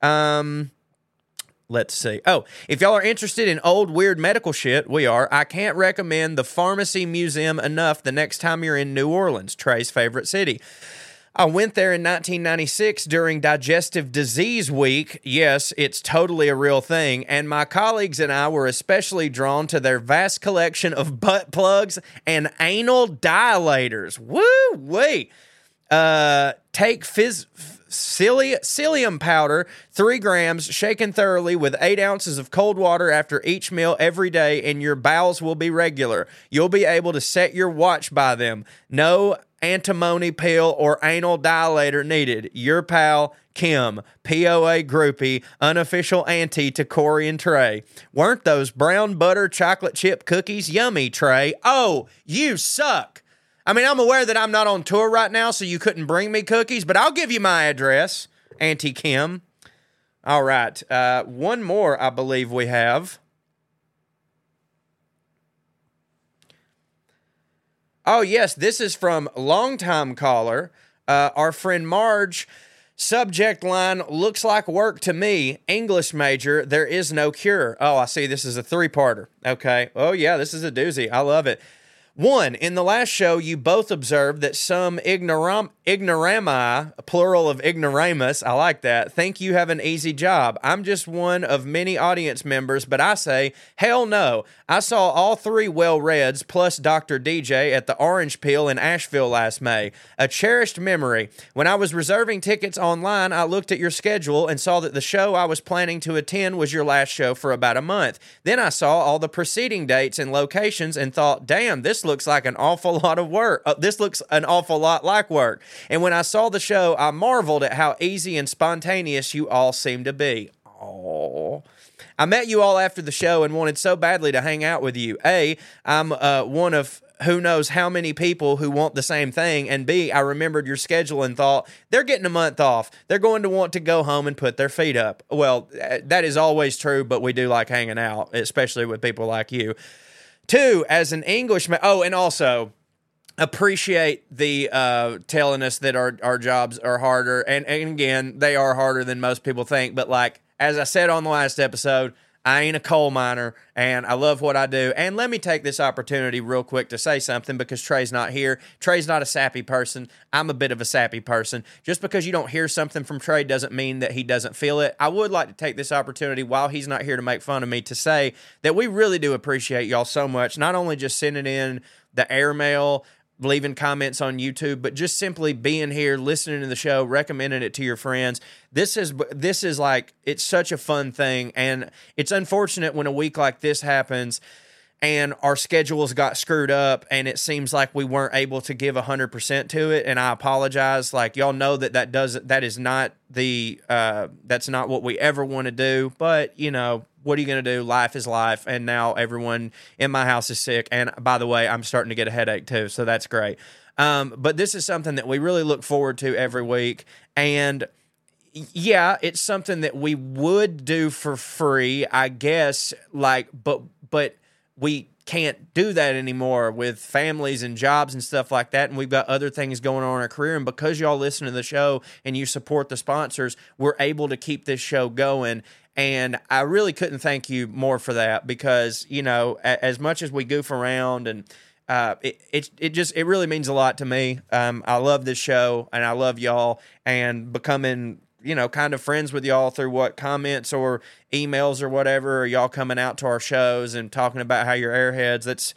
Um, Let's see. Oh, if y'all are interested in old weird medical shit, we are. I can't recommend the Pharmacy Museum enough the next time you're in New Orleans, Trae's favorite city. I went there in 1996 during Digestive Disease Week. Yes, it's totally a real thing. And my colleagues and I were especially drawn to their vast collection of butt plugs and anal dilators. Woo wee! Uh, take phys- psyllium powder, three grams, shaken thoroughly with eight ounces of cold water after each meal every day, and your bowels will be regular. You'll be able to set your watch by them. No antimony pill or anal dilator needed. Your pal, Kim, POA groupie, unofficial auntie to Corey and Trae. Weren't those brown butter chocolate chip cookies yummy, Trae? Oh, you suck. I mean, I'm aware that I'm not on tour right now, so you couldn't bring me cookies, but I'll give you my address, Auntie Kim. All right. Uh, one more, I believe we have. Oh, yes. This is from longtime caller, uh, our friend Marge. Subject line looks like work to me. English major, there is no cure. Oh, I see. This is a three parter. Okay. Oh, yeah. This is a doozy. I love it. One, in the last show, you both observed that some ignoram- ignorami, plural of ignoramus, I like that, think you have an easy job. I'm just one of many audience members, but I say, hell no. I saw all three well reds plus Dr. DJ at the Orange Peel in Asheville last May. A cherished memory. When I was reserving tickets online, I looked at your schedule and saw that the show I was planning to attend was your last show for about a month. Then I saw all the preceding dates and locations and thought, damn, this looks like an awful lot of work. Uh, this looks an awful lot like work. And when I saw the show, I marveled at how easy and spontaneous you all seem to be. Oh. I met you all after the show and wanted so badly to hang out with you. A, I'm uh, one of who knows how many people who want the same thing. And B, I remembered your schedule and thought, they're getting a month off. They're going to want to go home and put their feet up. Well, that is always true, but we do like hanging out, especially with people like you. Two, as an Englishman, oh, and also, appreciate the uh, telling us that our, our jobs are harder. And, and again, they are harder than most people think. But like, as I said on the last episode, I ain't a coal miner and I love what I do. And let me take this opportunity real quick to say something because Trae's not here. Trae's not a sappy person. I'm a bit of a sappy person. Just because you don't hear something from Trae doesn't mean that he doesn't feel it. I would like to take this opportunity while he's not here to make fun of me to say that we really do appreciate y'all so much. Not only just sending in the airmail, leaving comments on YouTube, but just simply being here, listening to the show, recommending it to your friends. This is this is like it's such a fun thing, and it's unfortunate when a week like this happens and our schedules got screwed up and it seems like we weren't able to give 100% to it and i apologize like y'all know that that does that is not the uh that's not what we ever want to do but you know what are you going to do life is life and now everyone in my house is sick and by the way i'm starting to get a headache too so that's great um, but this is something that we really look forward to every week and yeah it's something that we would do for free i guess like but but we can't do that anymore with families and jobs and stuff like that. And we've got other things going on in our career. And because y'all listen to the show and you support the sponsors, we're able to keep this show going. And I really couldn't thank you more for that because, you know, as much as we goof around and uh, it, it it just it really means a lot to me. Um, I love this show and I love y'all and becoming you know, kind of friends with y'all through what comments or emails or whatever, or y'all coming out to our shows and talking about how you're airheads. That's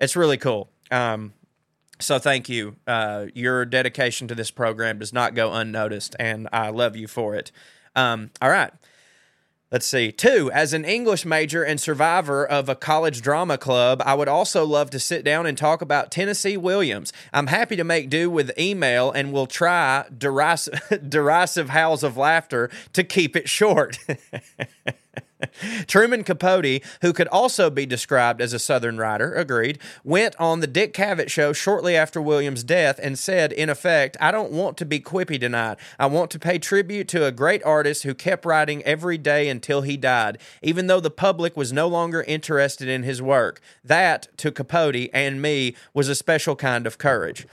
it's really cool. Um, so thank you. Uh, your dedication to this program does not go unnoticed, and I love you for it. Um, all right. Let's see. Two, as an English major and survivor of a college drama club, I would also love to sit down and talk about Tennessee Williams. I'm happy to make do with email and will try derisive, <laughs> derisive howls of laughter to keep it short. <laughs> <laughs> Truman Capote, who could also be described as a Southern writer, agreed, went on the Dick Cavett show shortly after Williams' death and said, in effect, I don't want to be quippy tonight. I want to pay tribute to a great artist who kept writing every day until he died, even though the public was no longer interested in his work. That, to Capote and me, was a special kind of courage.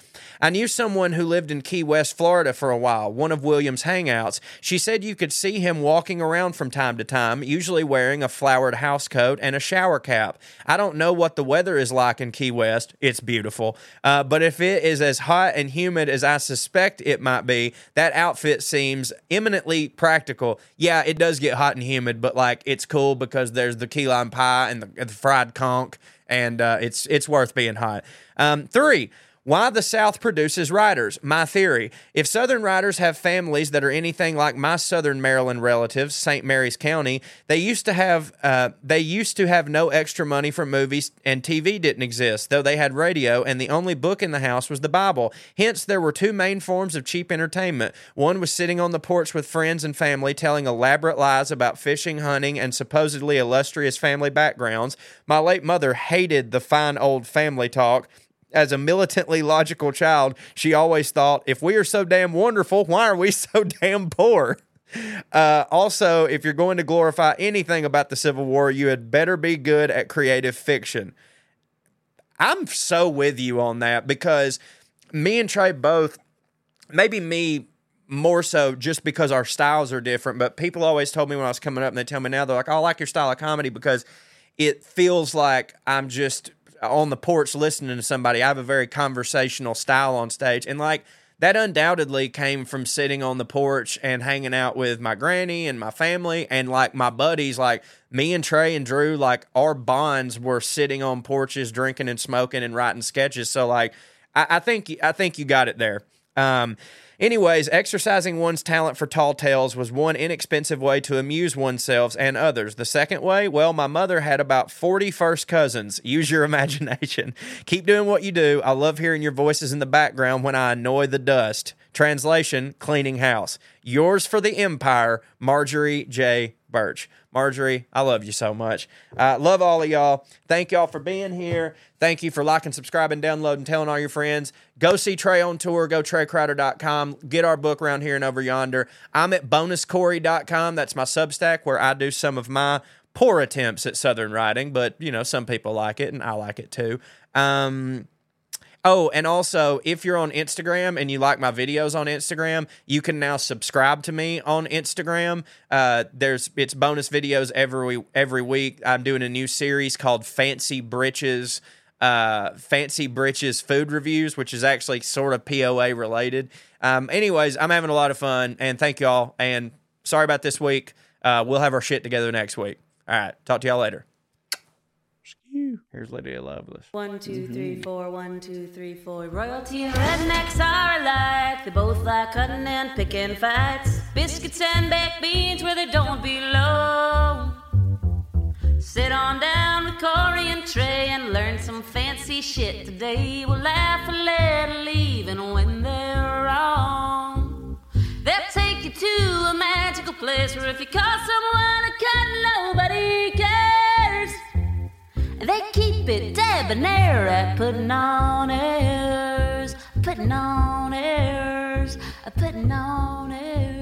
I knew someone who lived in Key West, Florida for a while, one of Williams' hangouts. She said you could see him walking around from time to time, usually wearing a flowered housecoat and a shower cap. I don't know what the weather is like in Key West. It's beautiful. Uh, but if it is as hot and humid as I suspect it might be, that outfit seems eminently practical. Yeah, it does get hot and humid, but like it's cool because there's the key lime pie and the, the fried conch, and uh, it's it's worth being hot. Um, three. Why the South produces writers. My theory if Southern writers have families that are anything like my Southern Maryland relatives, St. Mary's County, they used to have uh, they used to have no extra money for movies and TV didn't exist, though they had radio and the only book in the house was the Bible. Hence, there were two main forms of cheap entertainment. One was sitting on the porch with friends and family telling elaborate lies about fishing, hunting, and supposedly illustrious family backgrounds. My late mother hated the fine old family talk as a militantly logical child, she always thought, if we are so damn wonderful, why are we <laughs> so damn poor? Uh, also, if you're going to glorify anything about the Civil War, you had better be good at creative fiction. I'm so with you on that because me and Trae both, maybe me more so just because our styles are different, but people always told me when I was coming up and they tell me now, they're like, oh, I like your style of comedy because it feels like I'm just on the porch listening to somebody. I have a very conversational style on stage. And like that undoubtedly came from sitting on the porch and hanging out with my granny and my family and like my buddies, like me and Trae and Drew, like our bonds were sitting on porches, drinking and smoking and writing sketches. So like I, I think I think you got it there. Um, Anyways, exercising one's talent for tall tales was one inexpensive way to amuse oneself and others. The second way, well, my mother had about 40 first cousins. Use your <laughs> imagination. Keep doing what you do. I love hearing your voices in the background when I annoy the dust. Translation Cleaning House. Yours for the Empire, Marjorie J. Birch. Marjorie, I love you so much. Uh, love all of y'all. Thank y'all for being here. Thank you for liking, subscribing, downloading, telling all your friends. Go see Trae on tour. Go TraeCrowder.com. Get our book around here and over yonder. I'm at bonuscorey.com. That's my Substack where I do some of my poor attempts at Southern writing, but you know, some people like it and I like it too. Um, Oh, and also, if you're on Instagram and you like my videos on Instagram, you can now subscribe to me on Instagram. Uh, there's it's bonus videos every every week. I'm doing a new series called Fancy Britches. Uh, Fancy Britches food reviews, which is actually sort of POA related. Um, anyways, I'm having a lot of fun, and thank y'all. And sorry about this week. Uh, we'll have our shit together next week. All right, talk to y'all later. Here's Lydia Loveless. One, two, three, four, one, two, three, four. Royalty and rednecks are alike. They both like cutting and picking fights. Biscuits and baked beans where they don't belong. Sit on down with Corey and Trae and learn some fancy shit today. We'll laugh a little even when they're wrong. They'll take you to a magical place where if you call someone a cunt, nobody cares. They keep it debonair at putting on airs, putting on airs, putting on airs.